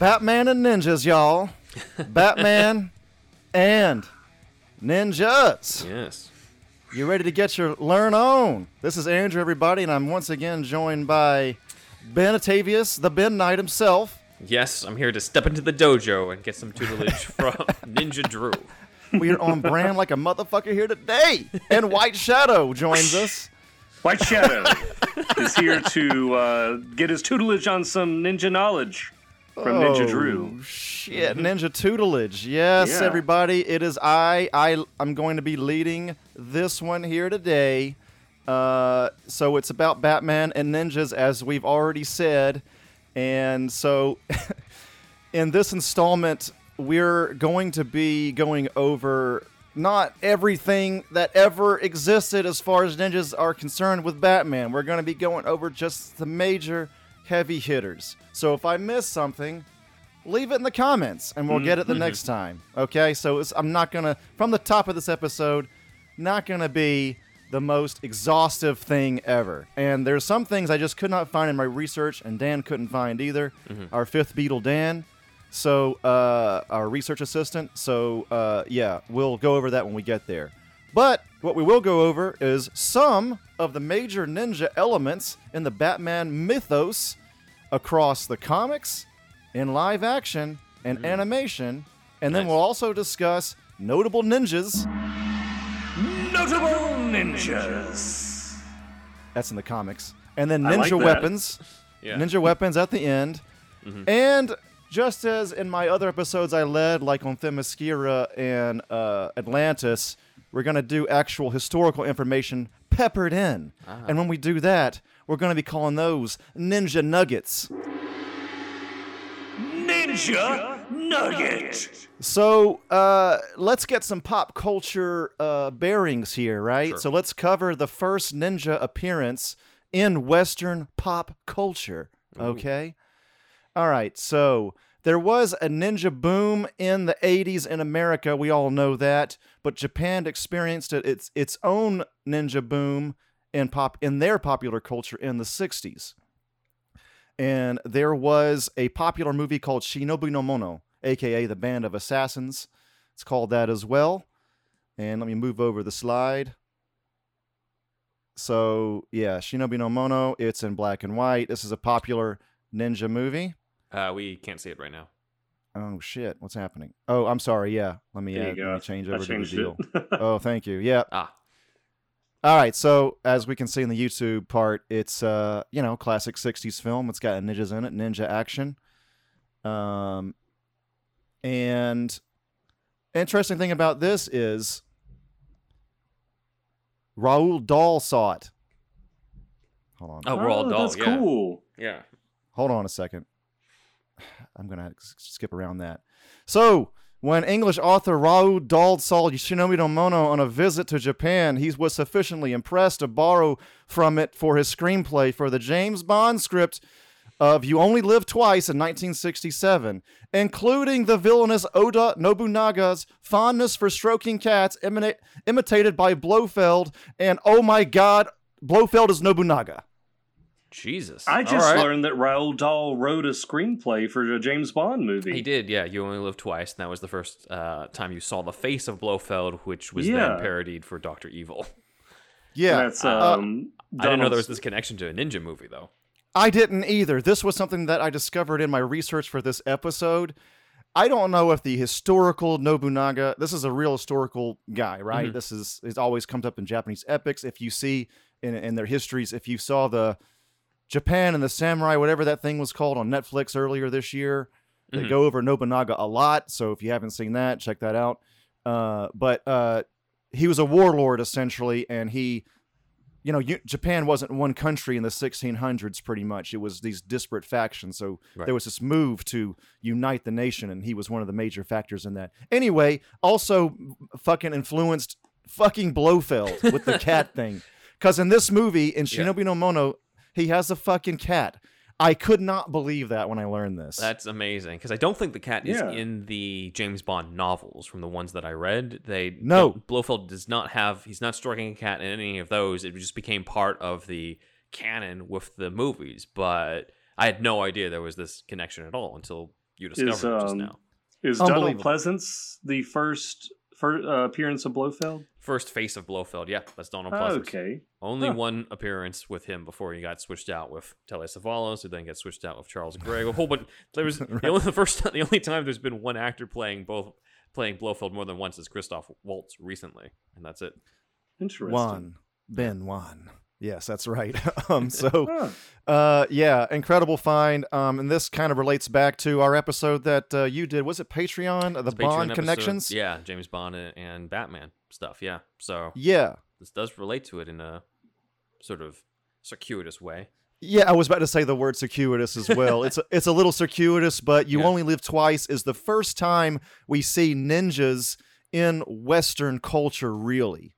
Batman and ninjas, y'all. Batman and ninjas. Yes. You ready to get your learn on? This is Andrew, everybody, and I'm once again joined by Ben Atavius, the Ben Knight himself. Yes, I'm here to step into the dojo and get some tutelage from Ninja Drew. We are on brand like a motherfucker here today. And White Shadow joins us. White Shadow is here to uh, get his tutelage on some ninja knowledge from Ninja Drew. Oh, Shit, Ninja tutelage. Yes, Yeah. everybody, it is I. I I'm going to be leading this one here today. Uh, so it's about Batman and ninjas, as we've already said, and so in this installment, we're going to be going over not everything that ever existed as far as ninjas are concerned with Batman. We're going to be going over just the major heavy hitters. So if I miss something, leave it in the comments and we'll get it the next time. Okay? So it's, I'm not going to, from the top of this episode, not going to be the most exhaustive thing ever. And there's some things I just could not find in my research, and Dan couldn't find either. Our fifth Beetle, Dan. So, uh, our research assistant. So, uh, yeah, we'll go over that when we get there. But what we will go over is some of the major ninja elements in the Batman mythos across the comics, in live action, and mm-hmm. animation. And then we'll also discuss notable ninjas. Notable ninjas. That's in the comics. And then ninja like weapons. Yeah. Ninja weapons at the end. Mm-hmm. And just as in my other episodes I led, like on Themyscira and uh, Atlantis, we're going to do actual historical information peppered in. Ah. And when we do that, we're going to be calling those Ninja Nuggets. Ninja Nugget. So uh, let's get some pop culture uh, bearings here, right? Sure. So let's cover the first ninja appearance in Western pop culture. Okay. All right. So there was a ninja boom in the 80s in America. We all know that. But Japan experienced it, its its own ninja boom in pop in their popular culture in the 60s. And there was a popular movie called Shinobi no Mono, aka the Band of Assassins. It's called that as well. And let me move over the slide. So, yeah, Shinobi no Mono, it's in black and white. This is a popular ninja movie. Uh, we can't see it right now. Oh shit, what's happening? Oh, I'm sorry. Yeah, let me, There add, you let me go. change I over to the changed deal. oh, thank you. Yeah. Ah, All right. So as we can see in the YouTube part, it's uh you know classic '60s film. It's got ninjas in it, ninja action. Um, and interesting thing about this is Roald Dahl saw it. Hold on. oh, we're all Oh, dolls. That's yeah. cool. Yeah. Hold on a second. I'm gonna skip around that. So, when English author Roald Dahl saw no Mono on a visit to Japan, he was sufficiently impressed to borrow from it for his screenplay for the James Bond script of You Only Live Twice in 1967, including the villainous Oda Nobunaga's fondness for stroking cats, imita- imitated by Blofeld, and oh my god, Blofeld is Nobunaga. Jesus. I just right. learned that Roald Dahl wrote a screenplay for a James Bond movie. He did, yeah. You only live twice, and that was the first uh, time you saw the face of Blofeld, which was Yeah. then parodied for Doctor Evil. Yeah, That's Uh, um. I didn't know there was this connection to a ninja movie, though. I didn't either. This was something that I discovered in my research for this episode. I don't know if the historical Nobunaga, this is a real historical guy, right? Mhm. This is it always comes up in Japanese epics. If you see in, in their histories, if you saw the Japan and the Samurai, whatever that thing was called on Netflix earlier this year, they Mhm. go over Nobunaga a lot. So if you haven't seen that, check that out. Uh, but uh, he was a warlord essentially, and he you know, you, Japan wasn't one country in the 1600s, pretty much. It was these disparate factions. So Right. there was this move to unite the nation, and he was one of the major factors in that. Anyway, also fucking influenced fucking Blofeld with the cat thing. Because in this movie, in Yeah. Shinobi no Mono, he has a fucking cat. I could not believe that when I learned this. That's amazing because I don't think the cat is Yeah. in the James Bond novels from the ones that I read. They No. don't- Blofeld does not have. He's not stroking a cat in any of those. It just became part of the canon with the movies. But I had no idea there was this connection at all until you discovered Is, it just um, now. Is Donald Pleasence the first, first uh, appearance of Blofeld? First face of Blofeld, yeah, that's Donald Oh, Pleasence. okay. Only Huh. one appearance with him before he got switched out with Telly Savalas, who then gets switched out with Charles Gray. A whole bunch. There was the only the first time, the only time there's been one actor playing both playing Blofeld more than once is Christoph Waltz recently, and that's it. Interesting. Wan. Ben Wan. Yes, that's right. um, so, uh, yeah, incredible find. Um, and this kind of relates back to our episode that uh, you did. Was it Patreon? Uh, The It's a Patreon Bond episode. connections? yeah, James Bond and- and Batman stuff. Yeah, so Yeah. this does relate to it in a sort of circuitous way. Yeah, I was about to say the word circuitous as well. it's a, it's a little circuitous, but you Yeah. only live twice is the first time we see ninjas in Western culture, really.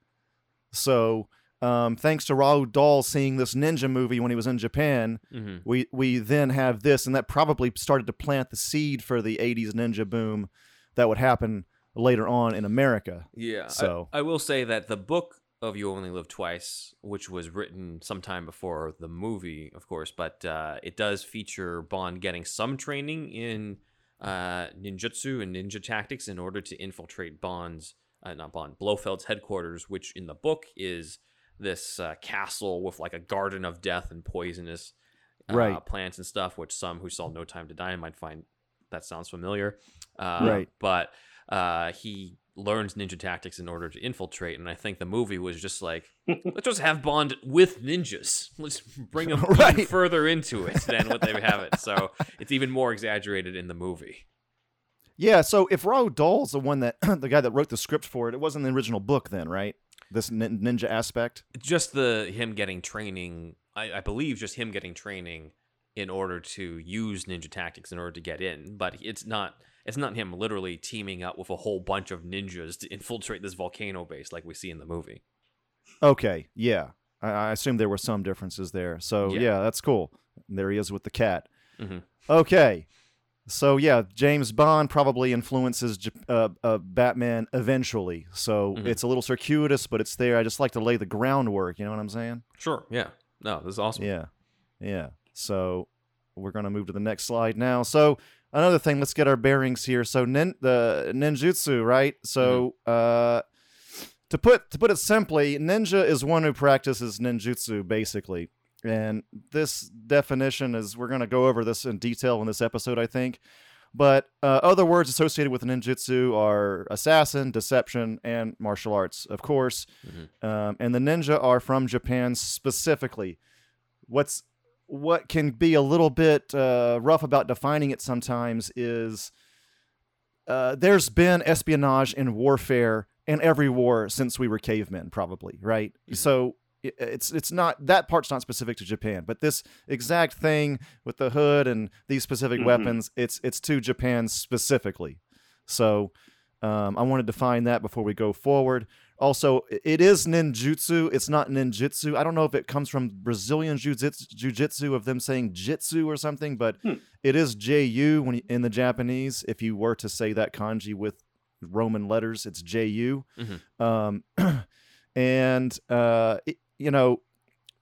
So, um, thanks to Roald Dahl seeing this ninja movie when he was in Japan, hmm we we then have this, and that probably started to plant the seed for the '80s ninja boom that would happen later on in America. Yeah. I- So- I, will say that the book of You Only Live Twice, which was written sometime before the movie, of course, but uh, it does feature Bond getting some training in uh, ninjutsu and ninja tactics in order to infiltrate Bond's, uh, not Bond, Blofeld's headquarters, which in the book is this uh, castle with like a garden of death and poisonous uh, Right. plants and stuff, which some who saw No Time to Die might find that sounds familiar. Uh, Right. But uh, he learns ninja tactics in order to infiltrate, and I think the movie was just like, let's just have Bond with ninjas. Let's bring him Right. further into it than what they have it. So it's even more exaggerated in the movie. Yeah, so if Roald Dahl's the one that the guy that wrote the script for it, it wasn't the original book then, right? This nin- ninja aspect. Just the him getting training, I, I believe, just him getting training in order to use ninja tactics in order to get in. But it's not. It's not him literally teaming up with a whole bunch of ninjas to infiltrate this volcano base like we see in the movie. Okay, yeah. I, I assume there were some differences there. So Yeah. yeah, that's cool. And there he is with the cat. Mhm. Okay. So yeah, James Bond probably influences uh, uh, Batman eventually. So Mhm. it's a little circuitous, but it's there. I just like to lay the groundwork. You know what I'm saying? Sure. Yeah. No, this is awesome. Yeah, yeah. So we're gonna move to the next slide now. So another thing, let's get our bearings here. So nin- the ninjutsu, right? So uh, to put to put it simply, ninja is one who practices ninjutsu, basically. And this definition is we're gonna go over this in detail in this episode, I think. But uh, other words associated with ninjutsu are assassin, deception, and martial arts, of course. Um, and the ninja are from Japan specifically. What's what can be a little bit uh, rough about defining it sometimes is uh, there's been espionage and warfare in every war since we were cavemen, probably, right? So it's it's not that part's not specific to Japan, but this exact thing with the hood and these specific Mhm. weapons, it's it's to Japan specifically. So um, I want to define that before we go forward. Also, it is ninjutsu. It's not ninjutsu. I don't know if it comes from Brazilian jiu-jitsu, jiu-jitsu of them saying jitsu or something, but Hmm. it is ju when in the Japanese. If you were to say that kanji with Roman letters, it's ju. Mhm. Um, and uh, it- you know,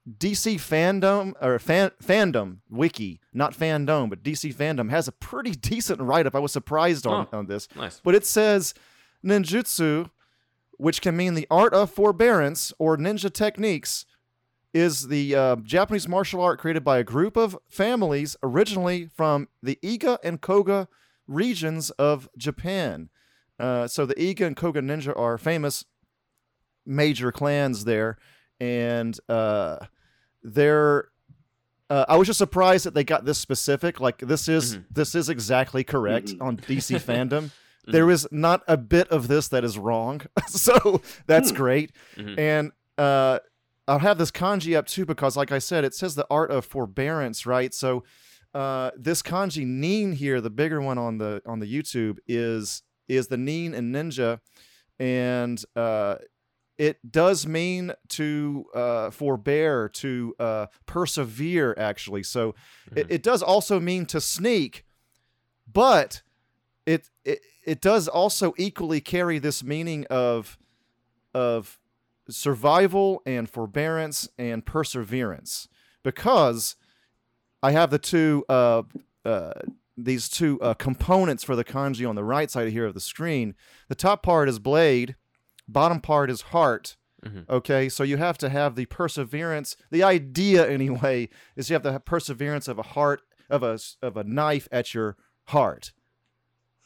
DC fandom or fan, fandom wiki, not fandom, but DC fandom has a pretty decent write up. I was surprised on, Oh. on this. Nice. But it says ninjutsu, which can mean the art of forbearance or ninja techniques, is the uh, Japanese martial art created by a group of families originally from the Iga and Koga regions of Japan. Uh, so the Iga and Koga ninja are famous major clans there, and uh, they're. Uh, I was just surprised that they got this specific. Like this is Mhm. this is exactly correct Mhm. on DC fandom. There is not a bit of this that is wrong, so that's Hmm. great. Mhm. And uh, I'll have this kanji up too because, like I said, it says the art of forbearance, right? So uh, this kanji nin here, the bigger one on the on the YouTube, is is the nin and ninja, and uh, it does mean to uh, forbear, to uh, persevere, actually. So it, it does also mean to sneak, but it, it it does also equally carry this meaning of of survival and forbearance and perseverance because I have the two uh, uh, these two uh, components for the kanji on the right side here of the screen. The top part is blade, bottom part is heart. Mhm. Okay, so you have to have the perseverance. The idea, anyway, is you have the perseverance of a heart of a s- of a knife at your heart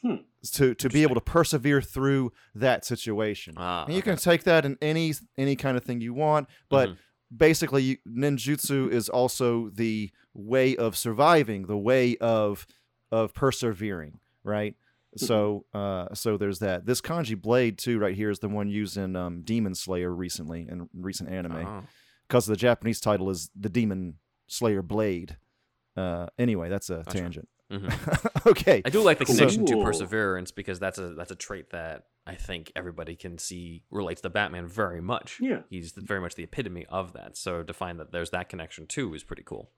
Hmm. To to be able to persevere through that situation. Ah, and you can take that in any any kind of thing you want, but Mhm. basically you, ninjutsu is also the way of surviving, the way of of persevering, right? So uh so there's that. This kanji blade too right here is the one used in um, Demon Slayer recently in recent anime Oh. because the Japanese title is the Demon Slayer Blade. Uh anyway, that's a Gotcha. tangent. Mhm. okay. I do like the Cool. connection to perseverance because that's a that's a trait that I think everybody can see relates to Batman very much. Yeah. He's very much the epitome of that. So to find that there's that connection too is pretty cool.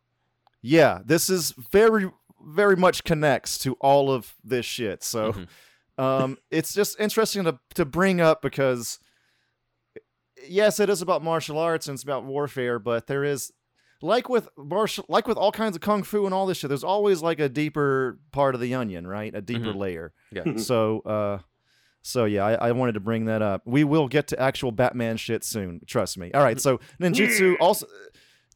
Yeah, this is very very much connects to all of this shit. So Mhm. um it's just interesting to to bring up because yes, it is about martial arts and it's about warfare, but there is like with martial like with all kinds of kung fu and all this shit, there's always like a deeper part of the onion, right? A deeper Mhm. layer. Yeah. So uh so yeah, I, I wanted to bring that up. We will get to actual Batman shit soon. Trust me. All right. So ninjutsu also.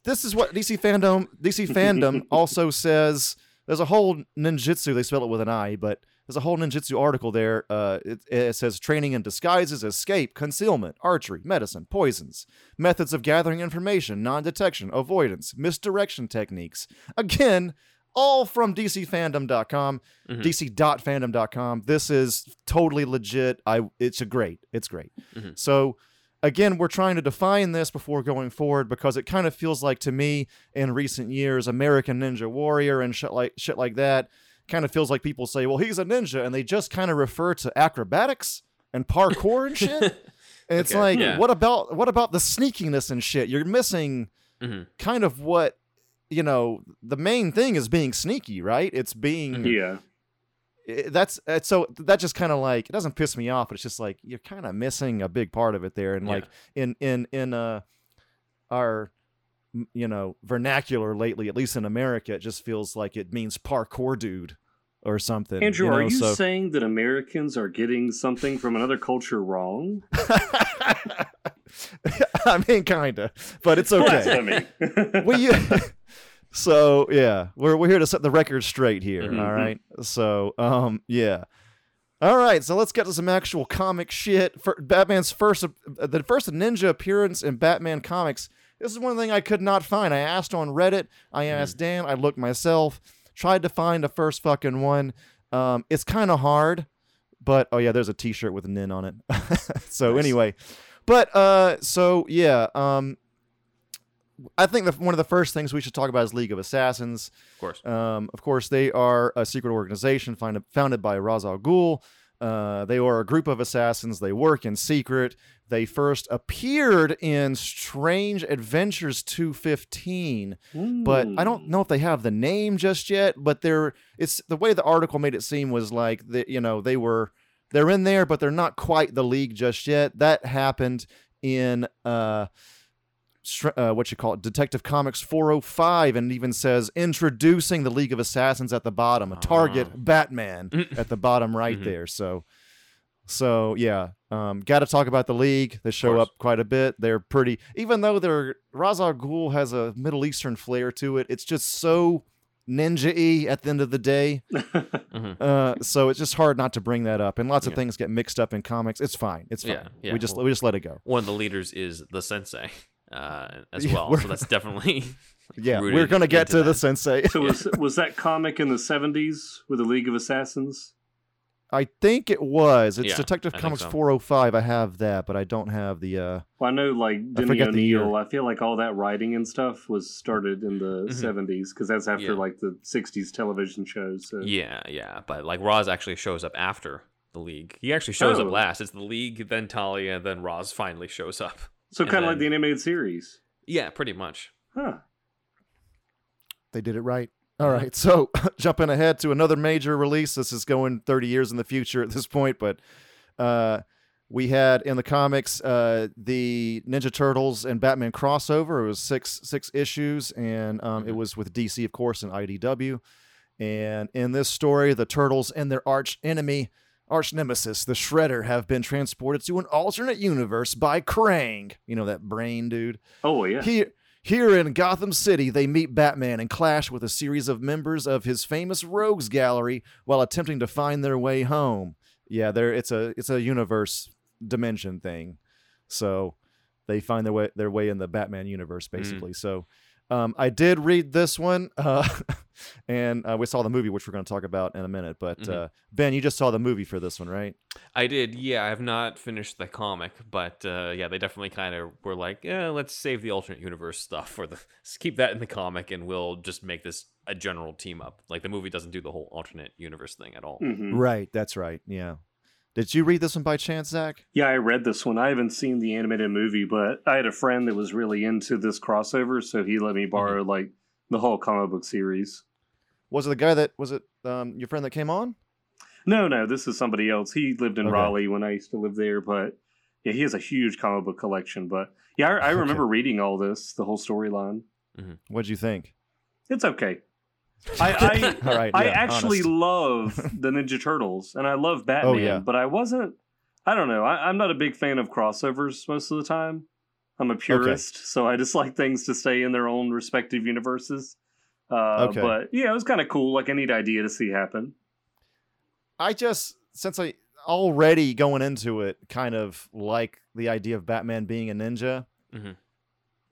This is what DC fandom DC fandom also says. There's a whole ninjutsu. They spell it with an I, but there's a whole ninjutsu article there. Uh, it, it says training in disguises, escape, concealment, archery, medicine, poisons, methods of gathering information, non-detection, avoidance, misdirection techniques. Again, all from DCFandom.com, Mhm. DC.fandom.com. This is totally legit. I it's a great. It's great. Mhm. So again, we're trying to define this before going forward because it kind of feels like to me in recent years, American Ninja Warrior and shit like shit like that kind of feels like people say, "Well, he's a ninja," and they just kind of refer to acrobatics and parkour and shit. And it's Okay, like, yeah. what about what about the sneakiness and shit? You're missing Mhm. kind of what you know. The main thing is being sneaky, right? It's being Mhm. Yeah. i- that's it's so that just kind of like it doesn't piss me off but it's just like you're kind of missing a big part of it there and Yeah. like in in in uh our m- you know vernacular lately at least in america it just feels like it means parkour dude or something Andrew, you know? are you so saying that Americans are getting something from another culture wrong? i mean kind of but it's okay we so yeah we're, we're here to set the record straight here Mhm. all right so um yeah all right so let's get to some actual comic shit for batman's first uh, the first ninja appearance in batman comics this is one thing i could not find i asked on reddit i asked dan i looked myself tried to find the first fucking one um it's kind of hard but oh yeah there's a t-shirt with a nin on it so Nice. anyway but uh so yeah um I think the, one of the first things we should talk about is League of Assassins. Of course. Um, of course, they are a secret organization founded, founded by Ra's al Ghul. Uh, they are a group of assassins. They work in secret. They first appeared in Strange Adventures 215, but I don't know if they have the name just yet. But they're it's the way the article made it seem was like that you know they were they're in there, but they're not quite the league just yet. That happened in uh, uh, what you call it, Detective Comics 405, and even says introducing the League of Assassins at the bottom, a target Ah. Batman at the bottom right Mhm. there. So, so yeah, um, got to talk about the League. They show up quite a bit. They're pretty, even though they're Ra's al Ghul has a Middle Eastern flair to it. It's just so ninja-y at the end of the day. Mhm. Uh, so it's just hard not to bring that up. And lots of Yeah. things get mixed up in comics. It's fine. It's fine. Yeah, yeah, we just well- we just let it go. One of the leaders is the sensei uh, as well. we're- So that's definitely Yeah, we're gonna get into to the sensei. so was was that comic in the seventies with the League of Assassins? I think it was. It's Yeah, Detective I Comics so. 405. I have that, but I don't have the. uh Well, I know like Denny forget the I feel like all that writing and stuff was started in the Mhm. 70s because that's after Yeah. like the '60s television shows. So. Yeah, yeah. But like Ra's actually shows up after the league. He actually shows Oh. up last. It's the league, then Talia, then Ra's finally shows up. So kind of like the animated series. Yeah, pretty much. Huh. They did it right. All right, so jumping ahead to another major release. This is going 30 years in the future at this point, but uh, we had in the comics uh, the Ninja Turtles and Batman crossover. It was six six issues, and um, it Mhm. was with DC, of course, and IDW. And in this story, the turtles and their arch enemy, arch nemesis, the Shredder, have been transported to an alternate universe by Krang. You know that brain dude. Oh yeah. Here, here in Gotham City, they meet Batman and clash with a series of members of his famous rogues gallery while attempting to find their way home. Yeah, there it's a it's a universe dimension thing. So they find their way their way in the Batman universe mm. basically. So um, I did read this one, uh, and uh, we saw the movie, which we're going to talk about in a minute. But Mhm. uh, Ben, you just saw the movie for this one, right? I did, yeah. I have not finished the comic, but uh, yeah, they definitely kind of were like, yeah, let's save the alternate universe stuff for the let's keep that in the comic, and we'll just make this a general team up. Like the movie doesn't do the whole alternate universe thing at all. Mhm. Right, that's right. Yeah. Did you read this one by chance, Zach? Yeah, I read this one. I haven't seen the animated movie, but I had a friend that was really into this crossover, so he let me borrow like the whole comic book series. Was it the guy that was it um, your friend that came on? No, no, this is somebody else. He lived in Okay. Raleigh when I used to live there, but yeah, he has a huge comic book collection. But yeah, I, I Okay. remember reading all this, the whole storyline. Mm-hmm. What'd you think? It's okay. I All right. I yeah, actually honest. love the Ninja Turtles, and I love Batman, Oh, yeah. but I wasn't. I don't know. I, I'm not a big fan of crossovers most of the time. I'm a purist, so I just like things to stay in their own respective universes. Uh, Okay. But yeah, it was kind of cool, like a neat idea to see happen. I just since I already going into it kind of like the idea of Batman being a ninja. Mhm.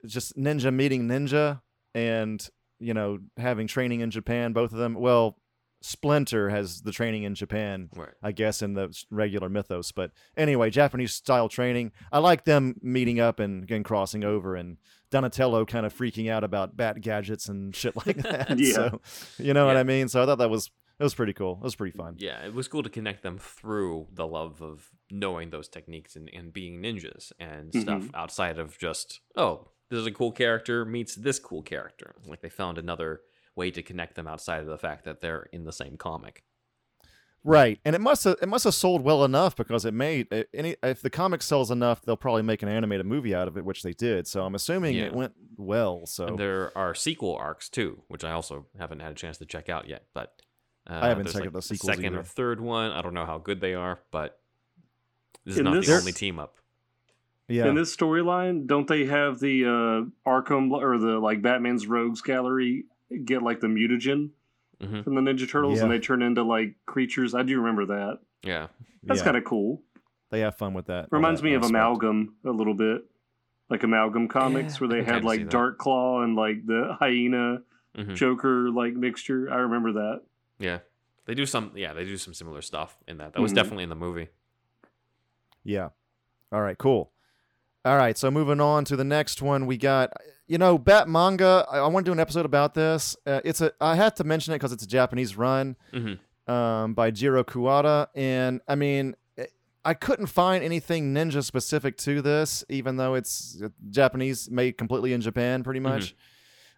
Just ninja meeting ninja and you know having training in Japan both of them. Well, Splinter has the training in Japan, Right. I guess in the regular mythos, but anyway, Japanese style training. I like them meeting up and, and crossing over and Donatello kind of freaking out about bat gadgets and shit like that. Yeah. So, you know what I mean? So I thought that was it was pretty cool. It was pretty fun. Yeah, it was cool to connect them through the love of knowing those techniques and, and being ninjas and stuff Mhm. outside of just, oh, this is a cool character meets this cool character. Like they found another way to connect them outside of the fact that they're in the same comic. Right, and it must have it must have sold well enough because it made i- any if the comic sells enough, they'll probably make an animated movie out of it, which they did. So I'm assuming Yeah. it went well. So And there are sequel arcs too, which I also haven't had a chance to check out yet. But uh, I haven't checked like out the sequels second or third one. I don't know how good they are, but this is In not this- the only team up. Yeah, In this storyline, don't they have the uh, Arkham or the like Batman's Rogues Gallery get like the mutagen Mhm. from the Ninja Turtles, Yeah. and they turn into like creatures? I do remember that. Yeah, That's yeah, kind of cool. they have fun with that. Reminds that me of. Amalgam a little bit, like Amalgam comics, Yeah, where they had like. Dark Claw and like the hyena Mhm. Joker like mixture. I remember that. yeah. They do some. Yeah, they do some similar stuff in that. That was Mhm. definitely in the movie. Yeah. All right. Cool. All right. So moving on to the next one, we got you know Bat manga. I, I want to do an episode about this. Uh, it's a I had to mention it because it's a Japanese run. hmm um, by Jiro Kuwata. And I mean, eh, I couldn't find anything ninja specific to this, even though it's uh, Japanese, made completely in Japan, pretty much.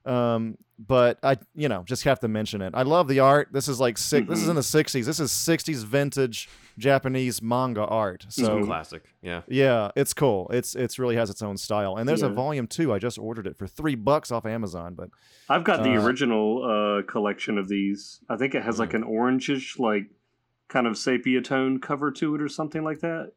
Um, but I, you know, just have to mention it. I love the art. This is like six. This is Mhm. in the '60s. This is '60s vintage Japanese manga art. So Mhm. classic. Yeah. yeah, it's cool. It's it's really has its own style. And there's a volume two. I just ordered it for three bucks off Amazon. But I've got the Uh, original uh, collection of these. I think it has like an orangish, like kind of sepia tone cover to it or something like that.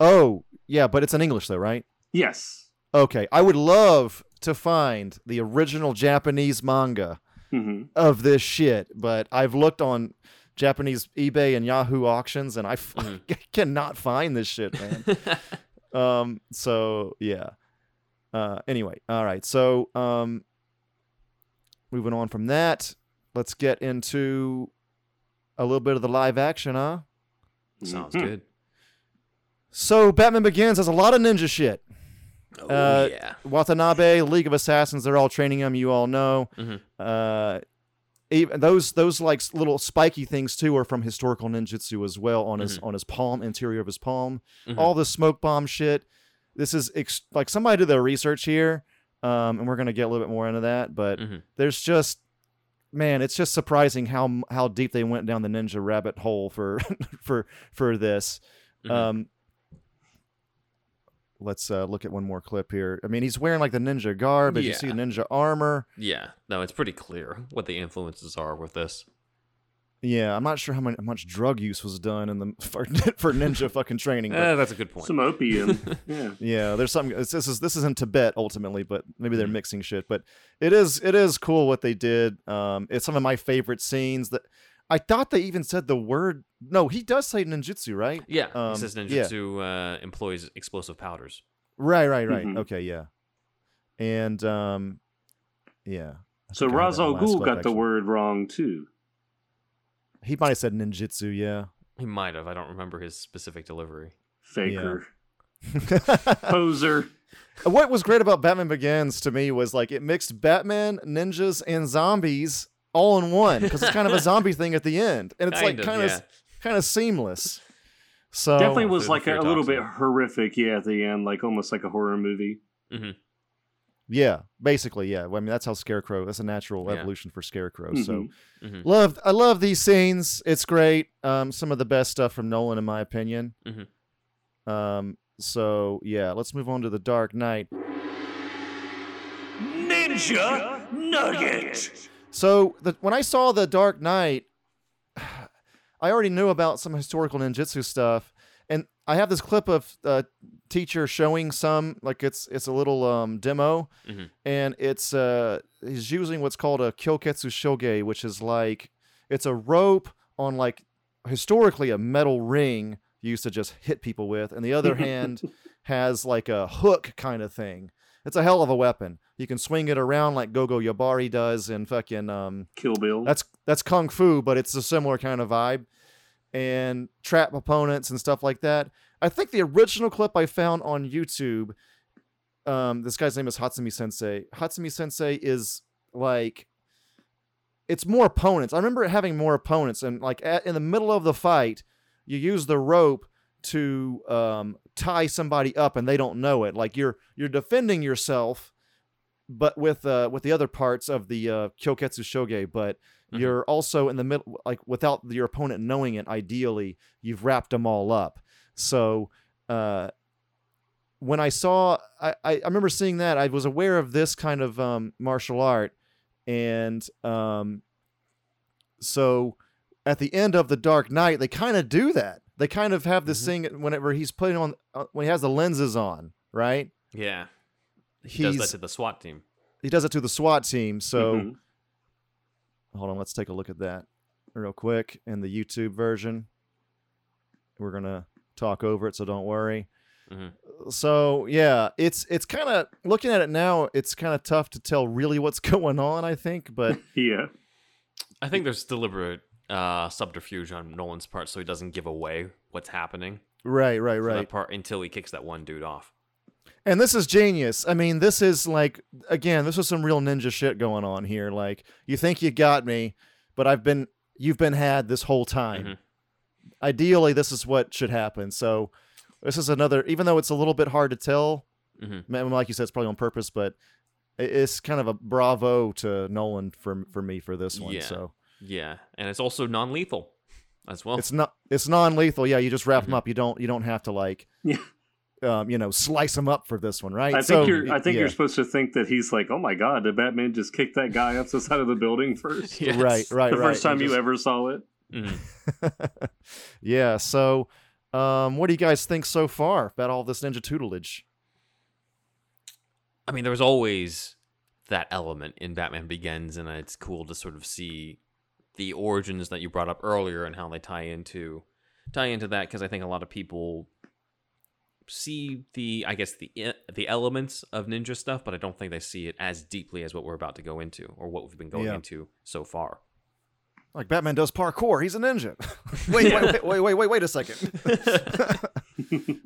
oh yeah, but it's in English though, right? Yes. Okay, I would love to find the original Japanese manga hmm of this shit, but I've looked on Japanese eBay and Yahoo auctions, and I f- Mhm. cannot find this shit, man. um, so yeah. Uh, anyway, all right. So um, moving on from that, let's get into a little bit of the live action, huh? Sounds Mhm. good. So Batman Begins has a lot of ninja shit. Oh Uh, yeah. Watanabe, League of Assassins, they're all training him. You all know. Mhm. Uh, even those those like little spiky things too are from historical ninjutsu as well on his on his palm, interior of his palm. Mhm. All the smoke bomb shit. This is ex- like somebody did their research here, um, and we're gonna get a little bit more into that. But Mhm. there's just man, it's just surprising how how deep they went down the ninja rabbit hole for for for this. Mhm. Um, let's uh, look at one more clip here. I mean, he's wearing like the ninja garb, but you see Yeah. ninja armor. Yeah, no, it's pretty clear what the influences are with this. Yeah, I'm not sure how much, how much drug use was done in the for, for ninja fucking training. But Eh, that's a good point. Some opium. yeah. yeah, there's some. This is this is in Tibet ultimately, but maybe they're Mhm. mixing shit. But it is it is cool what they did. Um, it's some of my favorite scenes. That I thought they even said the word. No, he does say ninjutsu, right? yeah, Um, he says yeah. ninjutsu uh, employs explosive powders. Right, right, right. Mhm. Okay, yeah. And um, yeah. I So think I have Ra's that al last Ghul clip, got the word wrong too. He might have said ninjutsu. Yeah. He might have. I don't remember his specific delivery. Faker. Poser. what was great about Batman Begins to me was like it mixed Batman, ninjas, and zombies all in one because it's kind of a zombie thing at the end, and it's like kind of yeah. kind of seamless. So Definitely was like a, a little bit horrific, yeah, at the end, like almost like a horror movie. yeah, basically, yeah. Well, I mean, that's how Scarecrow. That's a natural Yeah. evolution for Scarecrow. So Mhm. Mhm. loved. I love these scenes. It's great. Um, some of the best stuff from Nolan, in my opinion. Mhm. Um, so yeah, let's move on to the Dark Knight. Ninja Nugget. So the, when I saw the Dark Knight, I already knew about some historical ninjutsu stuff, and I have this clip of a teacher showing some like it's it's a little um, demo, Mhm. and it's uh, he's using what's called a kyoketsu shoge, which is like it's a rope on like historically a metal ring used to just hit people with, and the other hand has like a hook kind of thing. It's a hell of a weapon. You can swing it around like Gogo Yubari does in fucking um Kill Bill. that's that's kung fu, but it's a similar kind of vibe. And trap opponents and stuff like that. I think the original clip I found on YouTube, um, this guy's name is Hatsumi Sensei. Hatsumi Sensei is like it's more opponents. I remember it having more opponents, and like at, in the middle of the fight, you use the rope to um, tie somebody up, and they don't know it. Like you're you're defending yourself, but with uh, with the other parts of the uh, Kyoketsu Shoge, but Mhm. you're also in the middle, like without your opponent knowing it. Ideally, you've wrapped them all up. So. Uh, when I saw, I, I I remember seeing that. I was aware of this kind of um, martial art, and um, so at the end of the Dark Knight, they kind of do that. They kind of have this Mhm. thing whenever he's putting on uh, when he has the lenses on, right? Yeah. He does that to the SWAT team. he does it to the SWAT team. So Mhm. hold on, let's take a look at that real quick in the YouTube version. We're gonna talk over it, so don't worry. Mhm. So yeah, it's it's kind of looking at it now. It's kind of tough to tell really what's going on. I think, but yeah. I think there's deliberate uh, subterfuge on Nolan's part so he doesn't give away what's happening right, right, for that right. part until he kicks that one dude off. And this is genius. I mean, this is like again, this is some real ninja shit going on here. Like you think you got me, but I've been you've been had this whole time. Mhm. Ideally, this is what should happen. So this is another even though it's a little bit hard to tell, Mhm. like you said, it's probably on purpose, but it's kind of a bravo to Nolan for for me for this one. Yeah. So Yeah, and it's also non-lethal as well. it's not it's non-lethal. Yeah, you just wrap them Mhm. up. You don't you don't have to like Yeah. um, you know, slice them up for this one, right? I think So, you're. I think yeah. you're supposed to think that he's like, oh my god, did Batman just kick that guy off the side of the building first? Yes. right, right, the right. first time you ever saw it. Mhm. yeah. So, um, what do you guys think so far about all this ninja tutelage? I mean, there was always that element in Batman Begins, and it's cool to sort of see the origins that you brought up earlier and how they tie into tie into that because I think a lot of people see the I guess the the elements of ninja stuff, but I don't think they see it as deeply as what we're about to go into or what we've been going Yeah. into so far. Like Batman does parkour. He's a ninja. wait, wait, wait, wait, wait, wait, wait a second.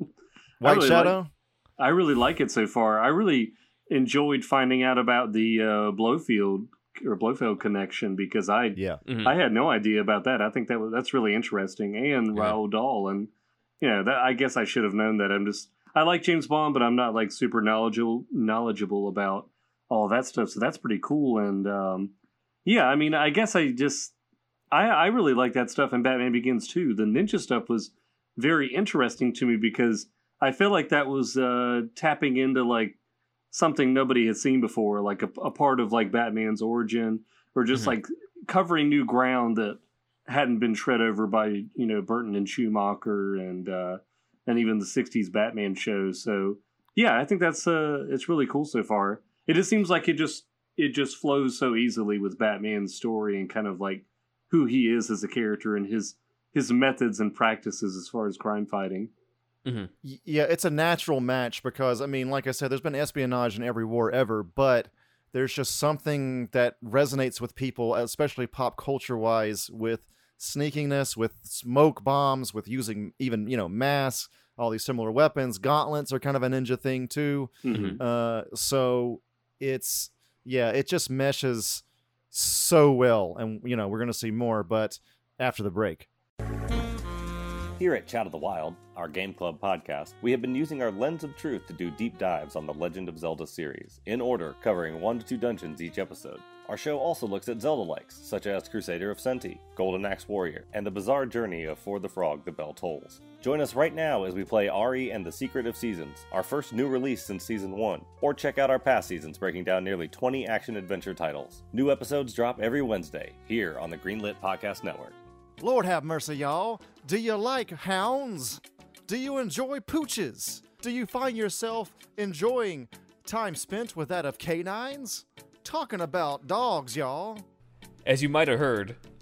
White really Shadow. I really like it so far. I really enjoyed finding out about the uh, Blowfield or Blowfield connection because I yeah. Mhm. I had no idea about that. I think that was that's really interesting. And Yeah. Roald Dahl, and you know, that I guess I should have known that. I'm just I like James Bond, but I'm not like super knowledgeable knowledgeable about all that stuff. So that's pretty cool. And um, yeah, I mean, I guess I just I I really like that stuff in Batman Begins too. The ninja stuff was very interesting to me because I feel like that was uh, tapping into like something nobody had seen before, like a, a part of like Batman's origin, or just Mhm. like covering new ground that hadn't been tread over by you know Burton and Schumacher and uh, and even the '60s Batman shows. So yeah, I think that's uh, it's really cool so far. It just seems like it just it just flows so easily with Batman's story and kind of like who he is as a character and his his methods and practices as far as crime fighting. Y- Yeah, it's a natural match because I mean, like I said, there's been espionage in every war ever, but there's just something that resonates with people, especially pop culture wise, with sneakiness, with smoke bombs, with using even you know masks, all these similar weapons. Gauntlets are kind of a ninja thing too. Mhm. Uh, so it's yeah, it just meshes so well, and you know we're gonna see more, but after the break. Here at Chat of the Wild, our Game Club podcast, we have been using our lens of truth to do deep dives on the Legend of Zelda series, in order, covering one to two dungeons each episode. Our show also looks at Zelda likes, such as Crusader of Centy, Golden Axe Warrior, and the bizarre journey of For the Frog, The Bell Tolls. Join us right now as we play Ary and the Secret of Seasons, our first new release since Season 1, or check out our past seasons breaking down nearly 20 action adventure titles. New episodes drop every Wednesday, here on the Greenlit Podcast Network. Lord have mercy, y'all. Do you like hounds? Do you enjoy pooches? Do you find yourself enjoying time spent with that of canines? Talking about dogs, y'all. As you might have heard,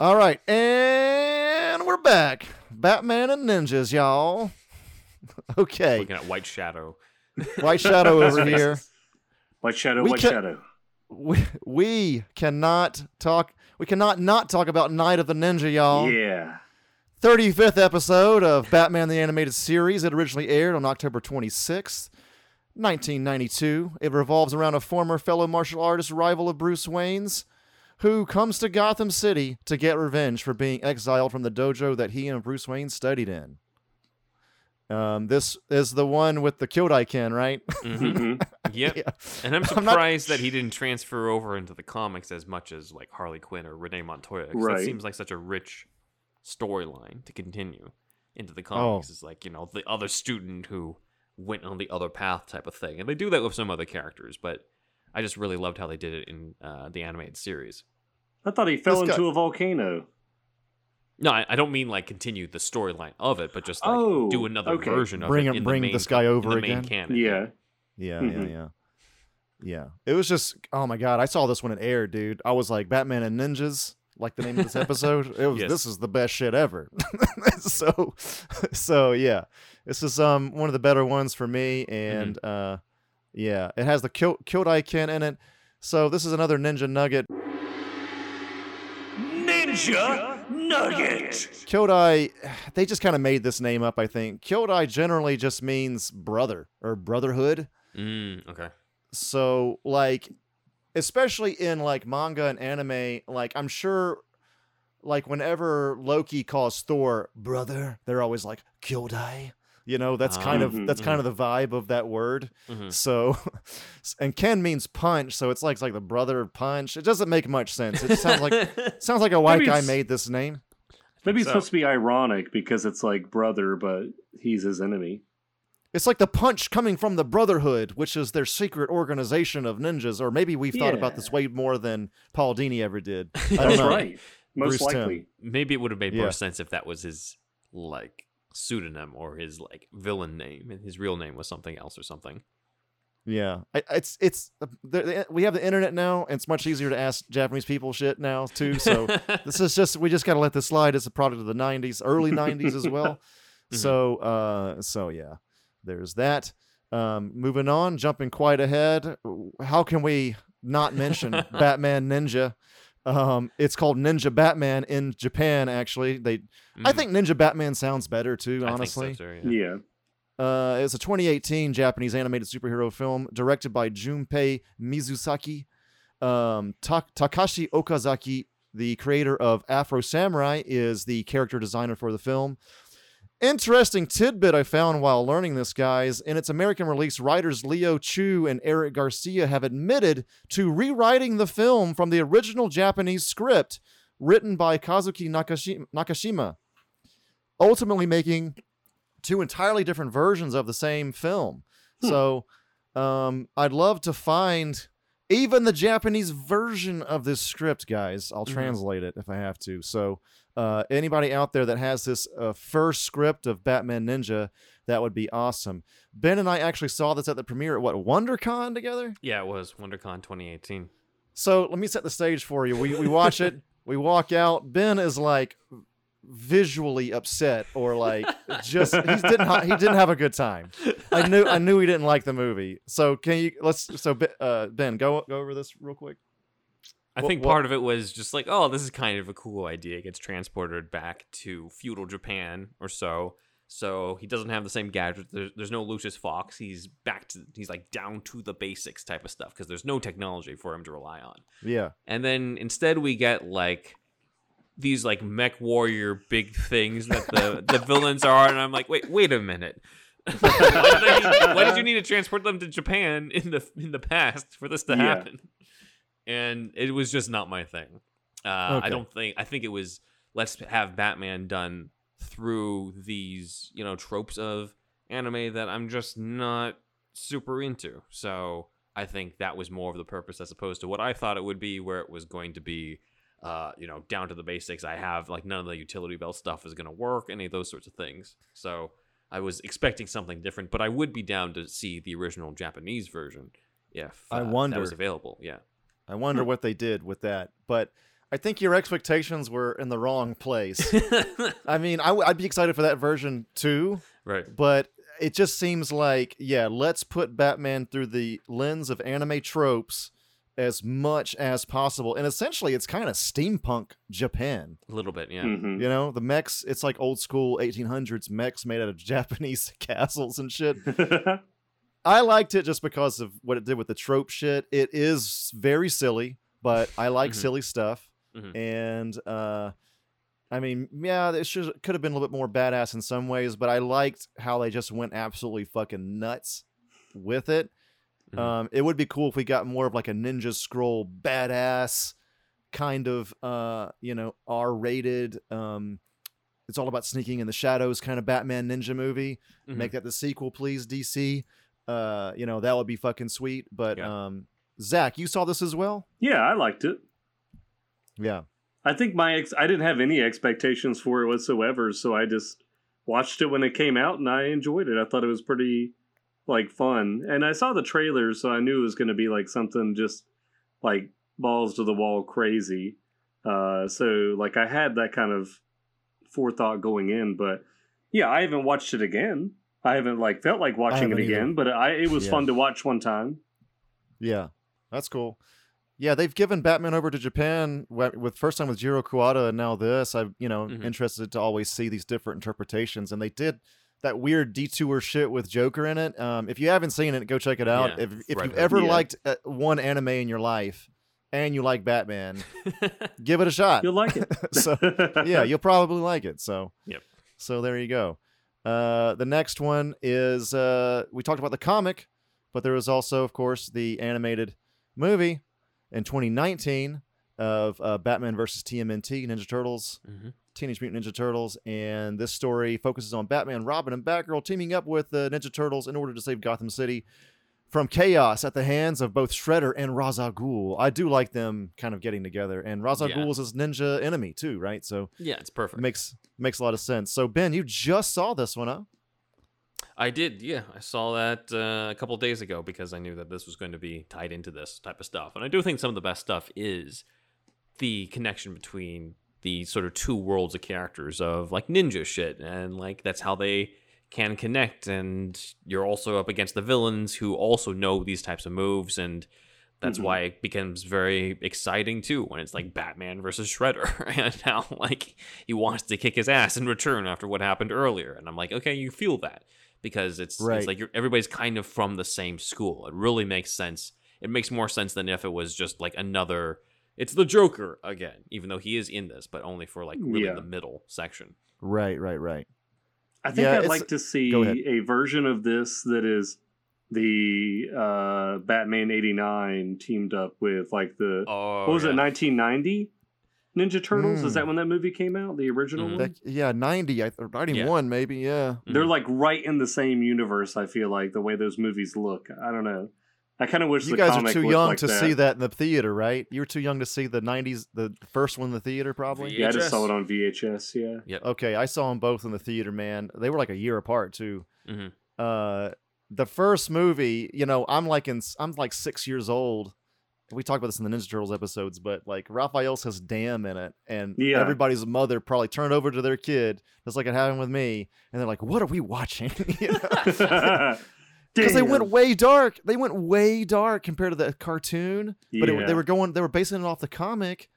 All right, and we're back. Batman and ninjas, y'all. Okay, Looking at White Shadow. White Shadow over here. White Shadow, We White can- Shadow. We, we cannot talk. We cannot not talk about Night of the Ninja, y'all. Yeah. 35th episode of Batman the Animated Series. It originally aired on October 26th, 1992. It revolves around a former fellow martial artist rival of Bruce Wayne's who comes to Gotham City to get revenge for being exiled from the dojo that he and Bruce Wayne studied in. Um, this is the one with the Kyodai Ken, right? hmm Mhm. Yep. Yeah. And I'm I'm not- surprised that he didn't transfer over into the comics as much as like Harley Quinn or Renee Montoya. Right. That seems like such a rich storyline to continue into the Oh. comics. It's like, you know, the other student who went on the other path type of thing. And they do that with some other characters, but I just really loved how they did it in uh, the animated series. I thought he fell This guy- into a volcano. No, I, I don't mean like continue the storyline of it, but just like Oh, do another okay. version of Bring it. him- in bring the main, this guy in over the main again? canon. Yeah. Yeah, Mhm. yeah, yeah. Yeah. It was just oh my god, I saw this when it aired, dude. I was like Batman and Ninjas, like the name of this episode. It was Yes. this is the best shit ever. so so yeah. This is um one of the better ones for me and uh yeah, it has the Kyo- Kyodai Ken in it. So this is another ninja nugget. Ninja Nugget. Kyodai, they just kind of made this name up, I think. Kyodai generally just means brother or brotherhood. Mm, okay. so like especially in like manga and anime like i'm sure like whenever loki calls thor brother they're always like kyodai you know that's kind of Mhm, that's kind of the vibe of that word Mhm. so and ken means punch so it's like it's like the brother of punch it doesn't make much sense it sounds like sounds like a white guy made this name Maybe it's So- supposed to be ironic because it's like brother, but he's his enemy. It's like the punch coming from the Brotherhood, which is their secret organization of ninjas, or maybe we've thought about this way more than Paul Dini ever did. I don't That's know. right. Most Bruce Timm. likely. Maybe it would have made Yeah. more sense if that was his like pseudonym or his like villain name, and his real name was something else or something. Yeah, I, it's it's the, the, we have the internet now, and it's much easier to ask Japanese people shit now too. So this is just we just got to let this slide. It's a product of the '90s, early '90s as well. Mhm. So uh, so yeah, there's that. Um, moving on, jumping quite ahead. How can we not mention Batman Ninja? Um, it's called Ninja Batman in Japan. Actually, they I Mhm. think Ninja Batman sounds better too. I think Honestly, so, too, yeah. Yeah. Uh, it's a 2018 Japanese animated superhero film directed by Junpei Mizusaki. Um, Ta- Takashi Okazaki, the creator of Afro Samurai, is the character designer for the film. Interesting tidbit I found while learning this, guys. In its American release, writers Leo Chu and Eric Garcia have admitted to rewriting the film from the original Japanese script written by Kazuki Nakashima, ultimately making two entirely different versions of the same film. Hmm. So um, I'd love to find even the Japanese version of this script, guys. I'll Mhm. translate it if I have to. So uh, anybody out there that has this uh, first script of Batman Ninja, that would be awesome. Ben and I actually saw this at the premiere at what WonderCon together. Yeah, it was WonderCon 2018. So let me set the stage for you. We we watch it. We walk out. Ben is like visually upset or like just he didn't ha- he didn't have a good time. I knew I knew he didn't like the movie. So can you let's so uh, Ben go go over this real quick. I think what- part of it was just like, oh, this is kind of a cool idea. It gets transported back to feudal Japan or so. So he doesn't have the same gadgets. There's, there's no Lucius Fox. He's back to he's like down to the basics type of stuff because there's no technology for him to rely on. Yeah. And then instead we get like these like mech warrior big things that the the villains are, and I'm like, wait, wait a minute. why, did I why did you need to transport them to Japan in the in the past for this to Yeah. happen? And it was just not my thing. Uh, Okay. I don't think. I think it was let's have Batman done through these you know tropes of anime that I'm just not super into. So I think that was more of the purpose as opposed to what I thought it would be, where it was going to be, uh, you know, down to the basics. I have like none of the utility belt stuff is going to work, any of those sorts of things. So I was expecting something different, but I would be down to see the original Japanese version if I uh, that was available. Yeah. I wonder what they did with that. But I think your expectations were in the wrong place. I mean, I w- I'd be excited for that version too, right. but it just seems like, yeah, let's put Batman through the lens of anime tropes as much as possible. And essentially, it's kind of steampunk Japan. A little bit. Yeah. Mhm. You know, the mechs, it's like old school 1800s mechs made out of Japanese castles and shit. I liked it just because of what it did with the trope shit. It is very silly, but I like Mhm. silly stuff. Mhm. And uh I mean, yeah, it should could have been a little bit more badass in some ways, but I liked how they just went absolutely fucking nuts with it. Mhm. Um it would be cool if we got more of like a ninja scroll badass kind of uh, you know, R-rated um it's all about sneaking in the shadows kind of Batman ninja movie Mhm. make that the sequel, please, DC. Uh, you know that would be fucking sweet. But Yeah. um, Zach, you saw this as well? yeah, I liked it. Yeah, I think my ex- I didn't have any expectations for it whatsoever, so I just watched it when it came out and I enjoyed it. I thought it was pretty like fun. And I saw the trailer, so I knew it was going to be like something just like balls to the wall crazy. Uh so like I had that kind of forethought going in, but yeah, I haven't watched it again. I haven't like felt like watching it haven't either. again, but I it was Yeah. fun to watch one time. yeah, that's cool. Yeah, they've given Batman over to Japan with first time with Jiro Kuwata and now this. I'm you know Mhm. interested to always see these different interpretations, and they did that weird detour shit with Joker in it. Um, if you haven't seen it, go check it out. Yeah, if if Red you've Hood. ever Yeah. liked uh, one anime in your life and you like Batman, give it a shot. You'll like it. so yeah, you'll probably like it. So Yep. So there you go. Uh, the next one is uh, we talked about the comic, but there was also, of course, the animated movie in 2019 of uh, Batman versus TMNT, Ninja Turtles, Mhm. Teenage Mutant Ninja Turtles, and this story focuses on Batman, Robin, and Batgirl teaming up with the Ninja Turtles in order to save Gotham City from chaos at the hands of both Shredder and Ra's al I do like them kind of getting together, and Ra's al Yeah. Is his ninja enemy too, right? So yeah, it's perfect. makes makes a lot of sense. So Ben, you just saw this one, huh? I did, yeah. I saw that uh, a couple days ago because I knew that this was going to be tied into this type of stuff. And I do think some of the best stuff is the connection between the sort of two worlds of characters of like ninja shit. And like that's how they can connect. And you're also up against the villains who also know these types of moves. And That's Mhm. why it becomes very exciting too when it's like Batman versus Shredder, and how like he wants to kick his ass in return after what happened earlier. And I'm like, okay, you feel that because it's Right. it's like you're, everybody's kind of from the same school. It really makes sense. It makes more sense than if it was just like another. It's the Joker again, even though he is in this, but only for like really Yeah. the middle section. Right, right, right. I think Yeah, I'd like to see a version of this that is the uh, Batman '89 teamed up with like the Oh, what was yeah. it 1990 Ninja Turtles? Is Mm. that when that movie came out? The original Mhm. one. That, yeah, 90, I, or 91 maybe, yeah. They're Mhm. like right in the same universe. I feel like the way those movies look. I don't know. I kind of wish You the guys are too young like to see that in the theater, right? You were too young to see the 90s, the first one in the theater, probably. Yeah. Yeah, I just saw it on VHS. Yeah. Yep. Okay, I saw them both in the theater, man. They were like a year apart, too. Mhm. Uh, the first movie, you know, I'm like in, I'm like six years old. We talked about this in the Ninja Turtles episodes, but like Raphael says "damn" in it, and Yeah. everybody's mother probably turned over to their kid, just like it happened with me, and they're like, "What are we watching?" You know? because they went way dark. They went way dark compared to the cartoon. But it, they were going, they were basing it off the comic,